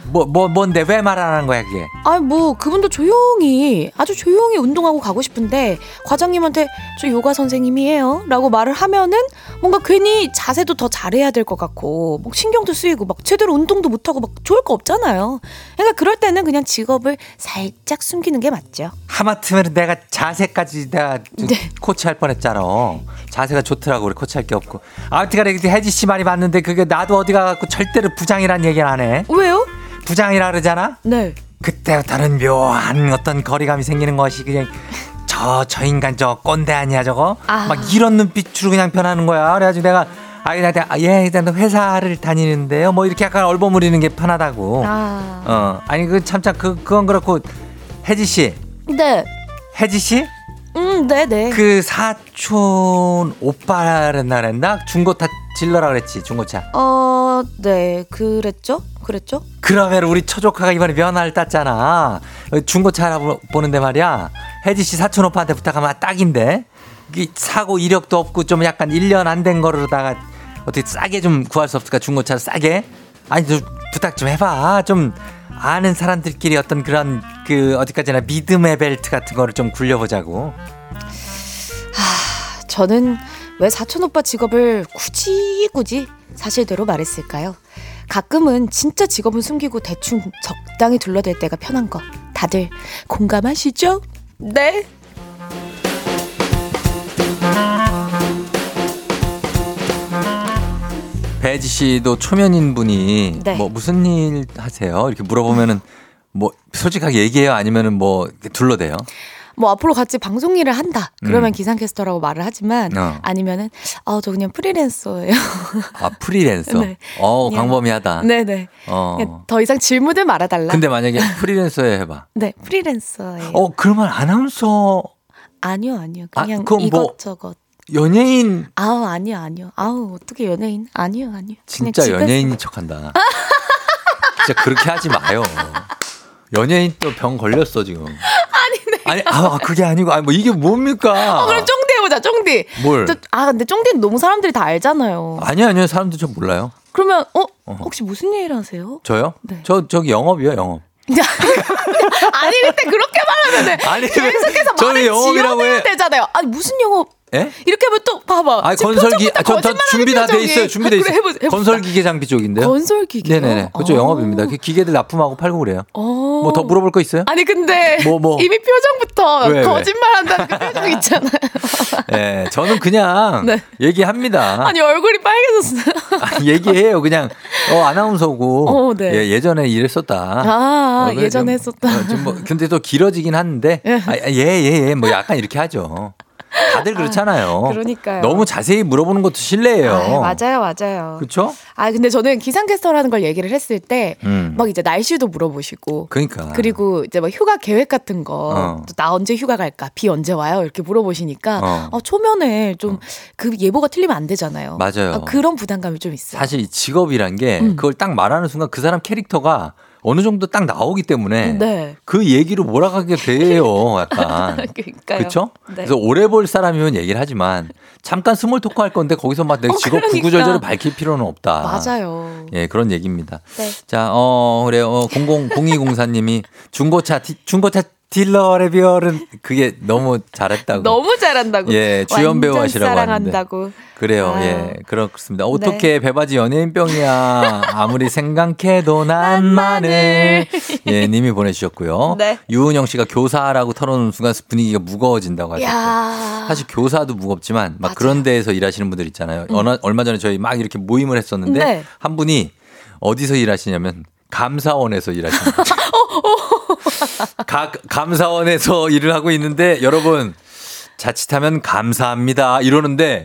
뭐 뭐 뭔데 왜말안 하는 거야 그게? 아, 뭐 그분도 조용히 아주 조용히 운동하고 가고 싶은데 과장님한테 저 요가 선생님이에요라고 말을 하면은 뭔가 괜히 자세도 더 잘해야 될 것 같고 막 신경도 쓰이고 막 제대로 운동도 못 하고 막 좋을 거 없잖아요. 그러니까 그럴 때는 그냥 직업을 살짝 숨기는 게 맞죠. 하마터면 내가 자세까지 내가 저 네. 코치할 뻔했잖아. 자세가 좋더라고 우리 코치할 게 없고. 아무튼간에 그 혜지 씨 말이 맞는데 그게 나도 어디 가갖고 절대로 부장이란 얘기는 안 해. 왜요? 부장이라 그러잖아. 네. 그때부터는 묘한 어떤 거리감이 생기는 것이 그냥 저 저 인간 저 꼰대 아니야 저거 아. 막 이런 눈빛으로 그냥 변하는 거야 그래가지고 내가 아이 나한테 아, 예 일단 회사를 다니는데요 뭐 이렇게 약간 얼버무리는 게 편하다고 아. 어 아니 그 참참 그 그건 그렇고 혜지 씨 네. 혜지 씨 음, 네, 네. 그 사촌 오빠랬나 그랬나 중고차 질러라 그랬지 중고차 어, 네. 그랬죠? 그랬죠? 그러면 우리 처조카가 이번에 면허를 땄잖아. 중고차 알아보는데 말이야. 혜지 씨 사촌 오빠한테 부탁하면 딱인데. 이 사고 이력도 없고 좀 약간 1년 안 된 거로다가 어떻게 싸게 좀 구할 수 없을까 중고차 싸게? 아니 좀 부탁 좀 해봐. 좀 아는 사람들끼리 어떤 그런 그 어디까지나 믿음의 벨트 같은 거를 좀 굴려보자고. 저는 왜 사촌 오빠 직업을 굳이 굳이 사실대로 말했을까요? 가끔은 진짜 직업은 숨기고 대충 적당히 둘러댈 때가 편한 거 다들 공감하시죠? 네. 배지 씨도 초면인 분이 네. 뭐 무슨 일 하세요? 이렇게 물어보면은 뭐 솔직하게 얘기해요? 아니면은 뭐 둘러대요? 뭐 앞으로 같이 방송 일을 한다. 그러면 음. 기상캐스터라고 말을 하지만 어. 아니면은 아저 그냥 프리랜서예요. 아 프리랜서. (laughs) 네. 어 그냥- 광범위하다. 네네. 어. 그냥 더 이상 질문을 말아달라. 근데 만약에 (laughs) 프리랜서에 해봐. 네 프리랜서예요. 어 그러면 아나운서 아니요 아니요 아, 그냥 뭐 이것저것. 연예인 아우 아니요 아니요 아우 어떻게 연예인 아니요 아니요. 진짜 집에서- 연예인인 척한다. 진짜 그렇게 하지 마요. 연예인 또 병 걸렸어 지금. 아니네. 아니 아 그게 아니고 아니 뭐 이게 뭡니까? 어, 그럼 쫑대 해보자, 쫑디. 뭘? 저- 아, 근데 쫑디는 너무 사람들이 다 알잖아요. 아니요, 아니요. 사람들 저 몰라요. 그러면, 어? 혹시 무슨 일 하세요? 저요? 네. 저, 저기 영업이요, 영업. (laughs) 아니, 근데 그렇게 말하면 아니, 계속해서 말을 영업이라고 지어내야 해. 되잖아요. 아니, 무슨 영업? 예? 이렇게 하면 또 봐봐. 아니, 지금 건설기, 아, 전, 전 거짓말하는 준비 다 돼. 있어요. 준비돼 있어요. 해보자, 해보자. 건설 기계 장비 쪽인데요. 건설 기계요? 네네네. 그쪽 어. 영업입니다. 그 기계들 납품하고 팔고 그래요. 어. 뭐더 물어볼 거 있어요? 아니 근데 뭐, 뭐. (laughs) 이미 표정부터 왜, 왜? 거짓말한다는 그 표정 있잖아요. 예, (laughs) 저는 그냥 네. 얘기합니다. 아니 얼굴이 빨개졌어요. 아니, 얘기해요. 그냥 어, 아나운서고 어, 네. 예, 예전에 일했었다. 아, 어, 예전에 좀, 했었다. 어, 좀 뭐, 근데 또 길어지긴 하는데 아, 예, 예, 예, 뭐 약간 이렇게 하죠. 다들 그렇잖아요. 그러니까요. 너무 자세히 물어보는 것도 실례예요. 아, 맞아요, 맞아요. 그렇죠? 아 근데 저는 기상캐스터라는 걸 얘기를 했을 때막 음. 이제 날씨도 물어보시고 그러니까. 그리고 이제 막 휴가 계획 같은 거 어. 언제 휴가 갈까 비 언제 와요 이렇게 물어보시니까 어. 어, 초면에 좀 그 예보가 틀리면 안 되잖아요. 맞아요. 아, 그런 부담감이 좀 있어요. 사실 이 직업이란 게 음. 그걸 딱 말하는 순간 그 사람 캐릭터가 어느 정도 딱 나오기 때문에 네. 그 얘기로 몰아가게 돼요. 약간. (laughs) 그러니까요. 그렇죠? 네. 그래서 오래 볼 사람이면 얘기를 하지만 잠깐 스몰 토크 할 건데 거기서 막내 어, 직업 그러니까. 구구절절을 밝힐 필요는 없다. 맞아요. 예, 그런 얘기입니다. 네. 자, 어, 그래요. 어, 000204 님이 중고차, 디- 중고차 딜러 레비얼은 그게 너무 잘했다고. 너무 잘한다고. 예, 주연 배우 하시라고 하는데. 사랑한다고. 그래요. 아유. 네. 예, 그렇습니다. 어떻게 배바지 연예인병이야. (laughs) 아무리 생각해도 난 마늘. 예, 님이 보내주셨고요. 네. 유은영 씨가 교사라고 털어놓는 순간 분위기가 무거워진다고 하셨고. 야. 사실 교사도 무겁지만 막 그런 데에서 일하시는 분들 있잖아요. 얼마, 얼마 전에 저희 막 이렇게 모임을 했었는데 음. 네. 한 분이 어디서 일하시냐면 감사원에서 일하시는 (laughs) 거예요. 가- 감사원에서 일을 하고 있는데 여러분 자칫하면 감사합니다 이러는데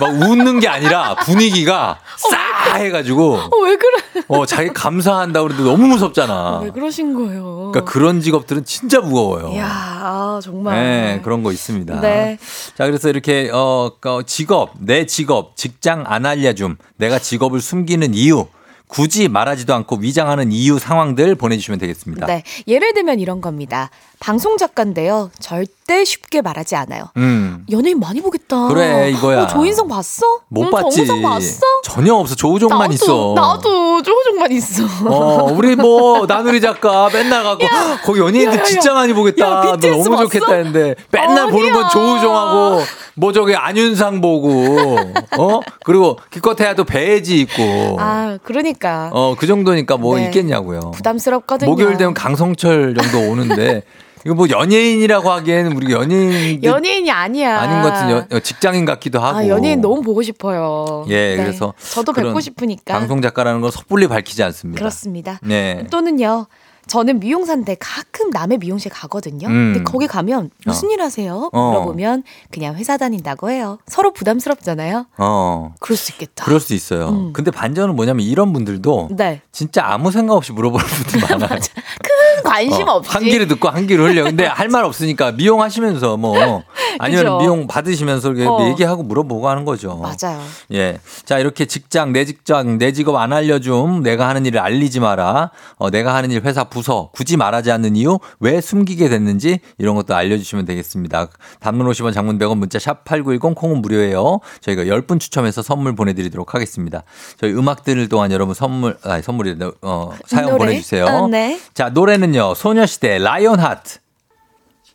막 웃는 게 아니라 분위기가 싸 해가지고 어, 왜 그래? 어 자기 감사한다 그러는데 너무 무섭잖아. 왜 그러신 거예요? 그러니까 그런 직업들은 진짜 무거워요. 이야, 아, 정말. 네, 그런 거 있습니다. 네. 자, 그래서 이렇게, 어, 어, 직업, 내 직업, 직장 안 알려줌, 내가 직업을 숨기는 이유, 굳이 말하지도 않고 위장하는 이유 상황들 보내주시면 되겠습니다. 네. 예를 들면 이런 겁니다. 방송 작가인데요. 절대 쉽게 말하지 않아요. 음. 연예인 많이 보겠다. 그래, 이거야. 어, 조인성 봤어? 못 응, 봤지. 정우성 봤어? 전혀 없어. 조우종만 나도, 있어. 나도 조우종만 있어. 어, 우리 뭐, 나누리 작가 맨날 가고, 거기 연예인들 야, 야, 진짜 많이 보겠다. 야, BTS 너무 봤어? 좋겠다 했는데, 맨날 보는 건 아니야. 조우종하고, 뭐 저기 안윤상 보고, 어? 그리고 기껏해야 또 배혜지 있고, 아, 그러니까. 어, 그 정도니까 뭐 네. 있겠냐고요. 부담스럽거든요. 목요일 되면 강성철 정도 오는데, 이거 뭐 연예인이라고 하기에는 우리 연예인 연예인이 아니야. 아닌 것 같은 여- 어, 직장인 같기도 하고. 아, 연예인 너무 보고 싶어요. 예, 네. 그래서 저도 뵙고 싶으니까. 방송 작가라는 걸 섣불리 밝히지 않습니다. 그렇습니다. 네. 또는요. 저는 미용사인데 가끔 남의 미용실 가거든요. 음. 근데 거기 가면 무슨 어. 일 하세요? 어. 물어보면 그냥 회사 다닌다고 해요. 서로 부담스럽잖아요. 어. 그럴 수 있겠다. 그럴 수 있어요. 음. 근데 반전은 뭐냐면 이런 분들도 네. 진짜 아무 생각 없이 물어보는 (laughs) 분들 많아요. 큰 관심 어, 없이. 한 귀를 듣고 한 귀를 흘려. 근데 (laughs) 할 말 없으니까 미용하시면서 뭐 (laughs) 아니면 그죠. 미용 받으시면서 어. 얘기하고 물어보고 하는 거죠. 맞아요. 예. 자, 이렇게 직장, 내 직장, 내 직업 안 알려줌. 내가 하는 일을 알리지 마라. 어, 내가 하는 일 회사 부서 굳이 말하지 않는 이유, 왜 숨기게 됐는지 이런 것도 알려주시면 되겠습니다. 단문 50원 장문 100원 문자 샵 8910 콩은 무료예요. 저희가 10분 추첨해서 선물 보내드리도록 하겠습니다. 저희 음악 들을 동안 여러분 선물, 아, 선물이, 어, 사연 노래? 보내주세요. 아, 네. 자, 노래는요. 소녀시대 라이온 하트.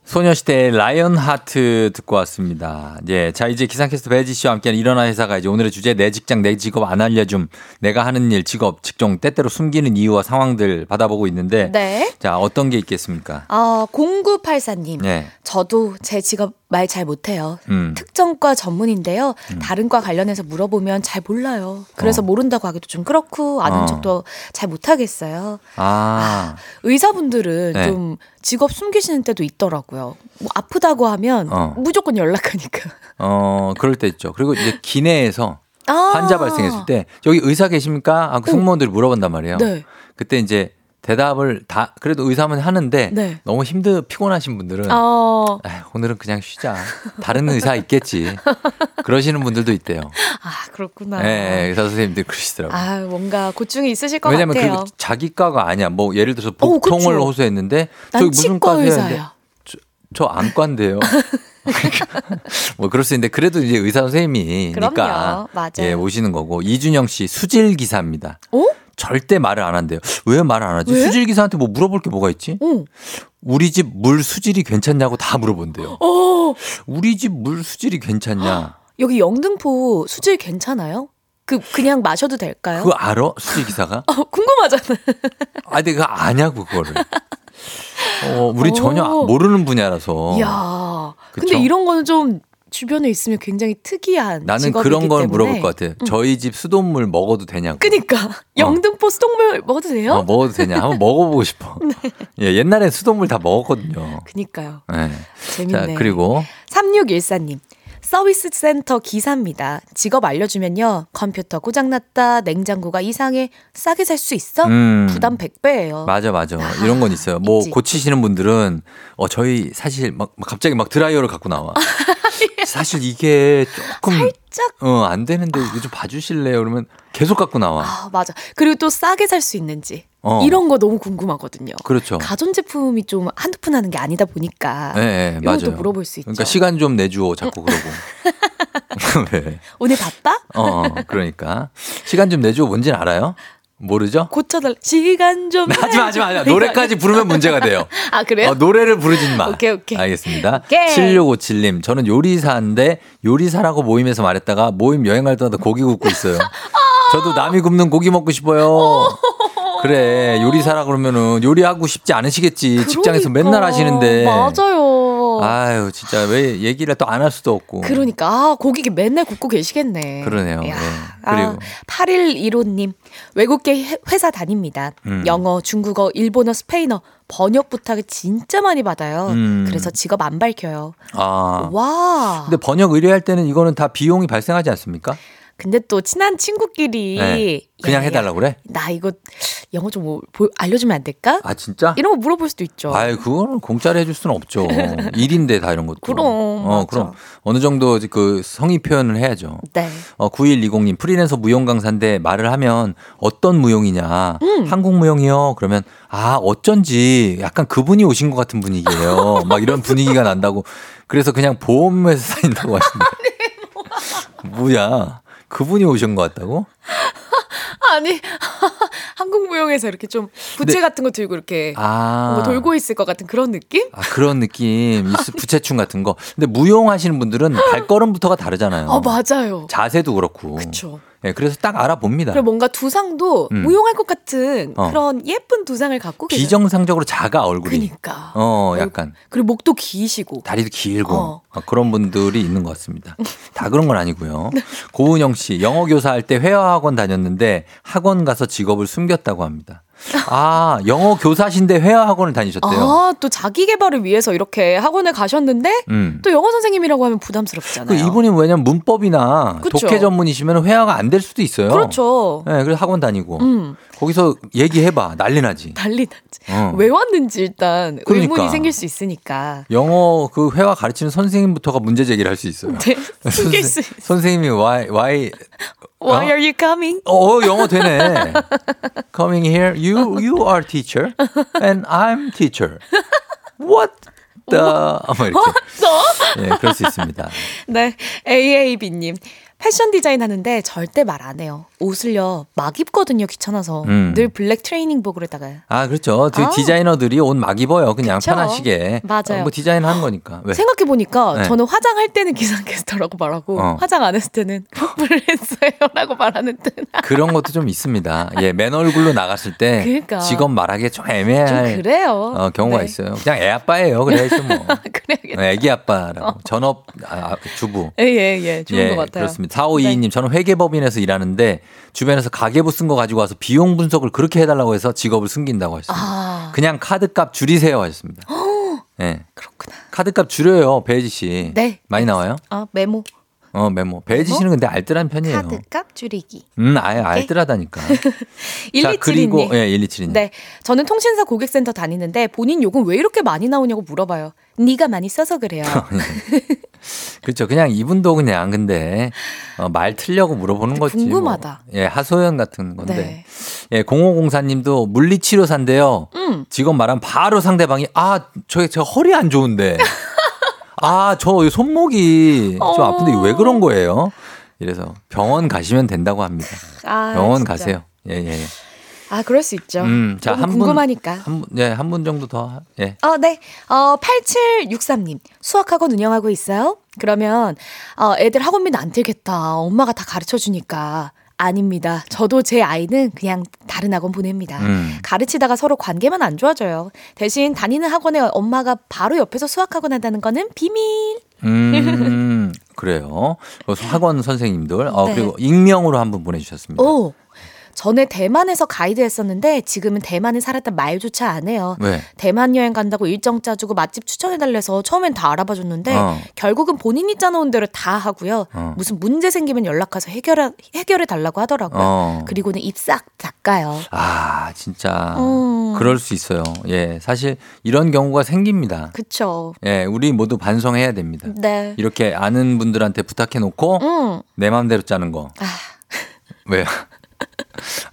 소녀시대의 라이언 하트 듣고 왔습니다. 예. 자, 이제 기상캐스터 배지 씨와 함께하는 일어나 회사가 이제 오늘의 주제 내 직장, 내 직업 안 알려줌. 내가 하는 일, 직업, 직종, 때때로 숨기는 이유와 상황들 받아보고 있는데. 네. 자, 어떤 게 있겠습니까? 어, 0984님. 네. 저도 제 직업 말 잘 못해요. 음. 특정과 전문인데요. 다른 과 관련해서 물어보면 잘 몰라요. 그래서 모른다고 하기도 좀 그렇고 아는 어. 척도 잘 못하겠어요. 아. 의사분들은 네. 좀 직업 숨기시는 때도 있더라고요. 뭐 아프다고 하면 어. 무조건 연락하니까. 어, 그럴 때 있죠. 그리고 이제 기내에서 아. 환자 발생했을 때 여기 의사 계십니까? 하고 승무원들이 물어본단 말이에요. 네. 그때 이제 대답을 다 그래도 의사면 하는데 네. 너무 힘들 피곤하신 분들은 어. 에휴, 오늘은 그냥 쉬자. 다른 의사 있겠지. 그러시는 분들도 있대요. 아, 그렇구나. 예, 예, 의사 선생님들 그러시더라고요. 아, 뭔가 고충이 있으실 것 왜냐면 같아요. 그 자기 과가 아니야. 뭐 예를 들어서 어, 복통을 그쵸. 호소했는데 난 저기 무슨? 했는데 의사야. 저, 저 안과인데요. (laughs) 뭐 그럴 수 있는데 그래도 이제 의사 선생님이니까 그럼요. 맞아요. 예, 오시는 거고 이준영 씨 수질 기사입니다. 어? 절대 말을 안 한대요. 왜 말을 안 하지? 왜? 수질 기사한테 뭐 물어볼 게 뭐가 있지? 어. 우리 집 물 수질이 괜찮냐고 다 물어본대요. 어. 우리 집 물 수질이 괜찮냐? 여기 영등포 수질 괜찮아요? 그 그냥 마셔도 될까요? 그거 알아? 수질 기사가? (laughs) 어, 궁금하잖아. 아, 근데 그거 아냐고 그거를. 어, 우리 오. 전혀 모르는 분야라서. 이야. 근데? 이런 거는 좀 주변에 있으면 굉장히 특이한 나는 그런 걸. 물어볼 것 같아. 저희 집 수돗물 먹어도 되냐고. 그니까 영등포 수돗물 먹어도 돼요? 어, 먹어도 되냐? 한번 먹어보고 싶어. (laughs) 예, 옛날에 수돗물 다 먹었거든요. 그니까요. 예. 재밌네. 자, 그리고 3614님. 서비스 센터 기사입니다. 직업 알려주면요. 컴퓨터 고장났다, 냉장고가 이상해, 싸게 살 수 있어? 음. 부담 100배예요. 맞아, 맞아. 이런 건 있어요. 뭐 있지. 고치시는 분들은 어 저희 사실 막, 막 갑자기 막 드라이어를 갖고 나와. (laughs) 사실 이게 조금 살짝 어, 안 되는데 이거 좀 봐주실래요? 그러면 계속 갖고 나와. 아, 맞아. 그리고 또 싸게 살 수 있는지. 어. 이런 거 너무 궁금하거든요. 그렇죠. 가전제품이 좀 한두 푼 하는 게 아니다 보니까. 예, 예, 이런 것도 맞아요. 물어볼 수 있죠. 그러니까 시간 좀 내주오 자꾸 그러고. 왜? (laughs) 오늘 바빠? 어, 어, 그러니까 시간 좀 내주오 뭔지는 알아요? 모르죠? 고쳐달 시간 좀. (laughs) 하지 마, 하지 마. 노래까지 부르면 문제가 돼요. 아, 그래요? 어, 노래를 부르진 마. 오케이, 오케이. 알겠습니다. 오케이. 7657님, 저는 요리사인데 요리사라고 모임에서 말했다가 모임 여행할 때마다 고기 굽고 있어요. (laughs) 저도 남이 굽는 고기 먹고 싶어요. 그래, 요리사라 그러면은 요리하고 싶지 않으시겠지. 직장에서 맨날 하시는데. 그러니까. 맞아요. 아유, 진짜 왜 얘기를 또 안 할 수도 없고. 그러니까 아, 고기 맨날 굽고 계시겠네. 그러네요. 네. 아, 그리고 8115님 외국계 해- 회사 다닙니다. 음. 영어, 중국어, 일본어, 스페인어 번역 부탁을 진짜 많이 받아요. 음. 그래서 직업 안 밝혀요. 아. 와. 근데 번역 의뢰할 때는 이거는 다 비용이 발생하지 않습니까? 근데 또 친한 친구끼리 네. 그냥 야, 야, 해달라고 그래? 나 이거 영어 좀 뭐, 보- 알려주면 안 될까? 아, 진짜? 이런 거 물어볼 수도 있죠. 아이, 그거는 공짜로 해줄 수는 없죠. (laughs) 일인데 다 이런 것도. 그럼, 어, 맞아. 그럼 어느 정도 그 성의 표현을 해야죠. 네. 어, 9120님, 프리랜서 무용 강사인데 말을 하면 어떤 무용이냐. 음. 한국 무용이요. 그러면 아, 어쩐지 약간 그분이 오신 것 같은 분위기예요. (laughs) 막 이런 분위기가 난다고. 그래서 그냥 보험회사 다닌다고 하시는데. (laughs) 뭐야. 그분이 오신 것 같다고? (laughs) 아니 (laughs) 한국 무용에서 이렇게 좀 부채 근데- 같은 거 들고 이렇게 아. 돌고 있을 것 같은 그런 느낌? 아, 그런 느낌. 있- 부채춤 같은 거. 근데 무용 하시는 분들은 발걸음부터가 다르잖아요. 아 맞아요. 자세도 그렇고. 그렇죠. 예, 그래서 딱 알아봅니다. 그리고 뭔가 두상도 음. 무용할 것 같은 어. 그런 예쁜 두상을 갖고 계세요. 비정상적으로 작아 얼굴이. 그러니까. 어, 약간 그리고 목도 기시고. 다리도 길고 어. 어, 그런 분들이 있는 것 같습니다. (laughs) 다 그런 건 아니고요. 고은영 씨 영어 교사 할 때 회화 학원 다녔는데 학원 가서 직업을 숨겼다고 합니다. 아, 영어 교사신데 회화 학원을 다니셨대요. 아, 또 자기 개발을 위해서 이렇게 학원을 가셨는데 음. 또 영어 선생님이라고 하면 그 부담스럽잖아요. 이분이 왜냐면 문법이나 그쵸. 독해 전문이시면 회화가 안 될 수도 있어요. 그렇죠. 네, 그래서 학원 다니고 음. 거기서 얘기해봐 난리 나지. 난리 났지. 어. 왜 왔는지 일단 그러니까. 의문이 생길 수 있으니까. 영어 그 회화 가르치는 선생님부터가 문제 제기를 할 수 있어요. 네, (laughs) 숨길 수 있- 선생님이 why why Why 어? are you coming? 어 영어 되네. Coming here, you you are teacher and I'm teacher. What the? 뭐 이렇게. 예, 그럴 수 있습니다. 네, AAB님. 패션 디자인 하는데 절대 말 안 해요. 옷을요, 막 입거든요, 귀찮아서. 음. 늘 블랙 트레이닝복으로다가. 아 그렇죠. 그 아. 디자이너들이 옷 막 입어요. 그냥 그쵸. 편하시게. 맞아요. 어, 뭐 디자인 하는 거니까. 왜? 생각해보니까 네. 저는 화장할 때는 기상캐스터라고 말하고, 어. 화장 안 했을 때는 (laughs) 플랜서요라고 말하는 듯. (laughs) 그런 것도 좀 있습니다. 예, 맨 얼굴로 나갔을 때 그러니까. 직업 말하기 좀 애매할 좀 그래요. 어, 경우가 네. 있어요. 그냥 애 아빠예요. 그래야죠 뭐. (laughs) 그래야겠다. 어, 애기 아빠라고. 전업 아, 주부. 예, 예, 예. 좋은 예, 것 같아요. 네. 그렇습니다. 4522님, 저는 회계법인에서 일하는데 주변에서 가계부 쓴 거 가지고 와서 비용 분석을 그렇게 해달라고 해서 직업을 숨긴다고 했습니다. 아. 그냥 카드값 줄이세요 하셨습니다. 예. 그렇구나. 카드값 줄여요, 배지 씨. 네. 많이 나와요? 아, 메모. 어, 메모. 배지? 씨는 근데 알뜰한 편이에요. 카드값 줄이기. 음, 아예 알뜰하다니까. (laughs) 자, 1272님. 그리고 예, 1272님. 네. 저는 통신사 고객센터 다니는데 본인 요금 왜 이렇게 많이 나오냐고 물어봐요. 네가 많이 써서 그래요. (laughs) 그렇죠. 그냥 이분도 그냥 근데 어, 말 틀려고 물어보는 거지. 궁금하다. 뭐. 예, 하소연 같은 건데. 네. 예, 0504님도 물리치료사인데요. 음. 직업 말하면 바로 상대방이 아, 저, 저 허리 안 좋은데. (laughs) 아, 저 손목이 좀 어. 아픈데 왜 그런 거예요? 이래서 병원 가시면 된다고 합니다. 아, 병원 진짜. 가세요. 예, 예. 예. 아, 그럴 수 있죠. 음, 자, 한 분. 궁금하니까. 한 분, 예, 한 분 정도 더. 예. 어, 네. 어, 8763님. 수학학원 운영하고 있어요? 그러면, 어, 애들 학원비는 안 들겠다. 엄마가 다 가르쳐 주니까. 아닙니다. 저도 제 아이는 그냥 다른 학원 보냅니다. 음. 가르치다가 서로 관계만 안 좋아져요. 대신 다니는 학원에 엄마가 바로 옆에서 수학학원 한다는 거는 비밀. 음, 그래요. 학원 선생님들. 어, (laughs) 네. 그리고 익명으로 한 분 보내주셨습니다. 오. 전에 대만에서 가이드 했었는데 지금은 대만에 살았다 말조차 안 해요. 왜? 대만 여행 간다고 일정 짜주고 맛집 추천해달래서 처음엔 다 알아봐 줬는데 어. 결국은 본인이 짜놓은 대로 다 하고요. 어. 무슨 문제 생기면 연락해서 해결해, 해결해 달라고 하더라고요. 어. 그리고는 입 싹 닦아요. 아, 진짜. 음. 그럴 수 있어요. 예. 사실 이런 경우가 생깁니다. 그쵸. 예, 우리 모두 반성해야 됩니다. 네. 이렇게 아는 분들한테 부탁해 놓고 음. 내 마음대로 짜는 거. 아. 왜요?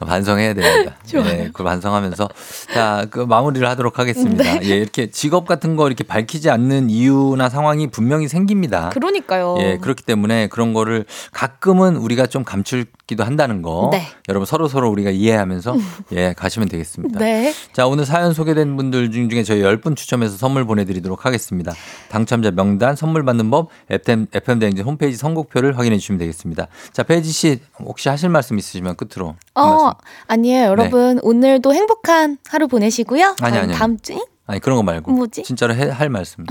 반성해야 됩니다. (laughs) 예, 그걸 반성하면서 자, 그 마무리를 하도록 하겠습니다. 네. 예, 이렇게 직업 같은 거 이렇게 밝히지 않는 이유나 상황이 분명히 생깁니다. 그러니까요. 예, 그렇기 때문에 그런 거를 가끔은 우리가 좀 감출기도 한다는 거. 네. 여러분 서로 서로 우리가 이해하면서 예, 가시면 되겠습니다. 네. 자, 오늘 사연 소개된 분들 중- 중에 저희 10분 추첨해서 선물 보내 드리도록 하겠습니다. 당첨자 명단, 선물 받는 법, FM, FM대행진 홈페이지 선곡표를 확인해 주시면 되겠습니다. 자, 배지 씨, 혹시 하실 말씀 있으시면 끝으로. 한 어. 아니에요. 여러분, 오늘도 행복한 하루 보내시고요. 아니, 아니. 다음 주, 에? 아니, 그런 거 말고. 뭐지? 진짜로 해- 할 말씀.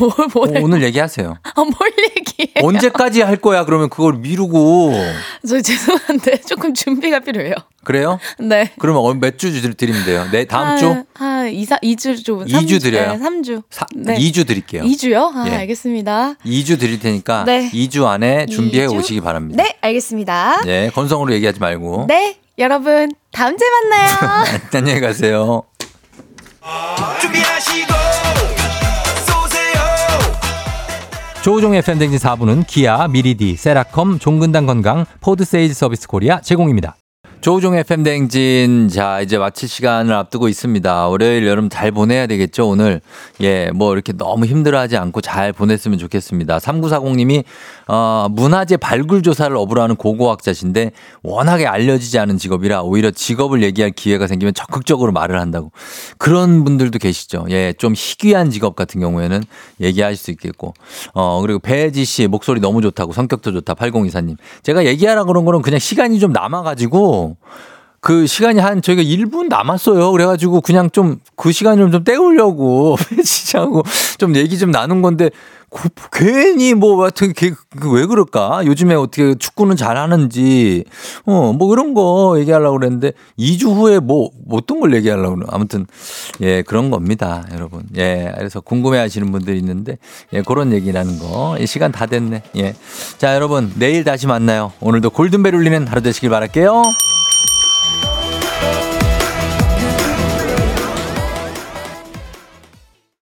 뭘, (laughs) 뭘, 오, 오늘 얘기하세요. (laughs) 아, 뭘 얘기해. 언제까지 할 거야? 그러면 그걸 미루고. (laughs) 저 죄송한데 조금 준비가 필요해요. 그래요? 네. 그러면 몇 주 드리면 돼요? 네, 다음 주? 한 2, 4, 2주 좀. 이주 드려요? 네, 3주. 사, 네. 2주 드릴게요. 2주요? 아, 예. 알겠습니다. 2주 드릴 테니까 네. 2주 안에 준비해 이 주? 오시기 바랍니다. 네, 알겠습니다. 네, 건성으로 얘기하지 말고. 네, 여러분, 다음 주에 만나요. (laughs) 안녕히 가세요. 준비하시고 쏘세요 조우종의 FM댕진 4부는 기아, 미리디, 세라컴, 종근당 건강, 포드 세일 서비스 코리아 제공입니다. 조우종의 FM댕진 자 이제 마칠 시간을 앞두고 있습니다. 월요일 여러분 잘 보내야 되겠죠 오늘 예 뭐 이렇게 너무 힘들어 하지 않고 잘 보냈으면 좋겠습니다. 3940님이 어, 문화재 발굴 조사를 업으로 하는 고고학자신데 워낙에 알려지지 않은 직업이라 오히려 직업을 얘기할 기회가 생기면 적극적으로 말을 한다고 그런 분들도 계시죠. 예 좀 희귀한 직업 같은 경우에는 얘기할 수 있겠고 어 그리고 배지 씨 목소리 너무 좋다고 성격도 좋다 8024님 제가 얘기하라 그런 거는 그냥 시간이 좀 남아가지고 그 시간이 한 저희가 1분 남았어요. 그래가지고 그냥 좀 그 시간을 좀 때우려고 (laughs) 배지하고 좀 얘기 좀 나눈 건데 고- 괜히 뭐 하여튼 걔그왜 그럴까? 요즘에 어떻게 축구는 잘하는지 어뭐 그런 거 얘기하려고 그랬는데 2주 후에 뭐 어떤 걸 얘기하려고 그러 아무튼 예 그런 겁니다, 여러분. 예 그래서 궁금해하시는 분들이 있는데 예 그런 얘기라는 거. 이 시간 다 됐네. 예. 자 여러분 내일 다시 만나요. 오늘도 골든벨 울리는 하루 되시길 바랄게요.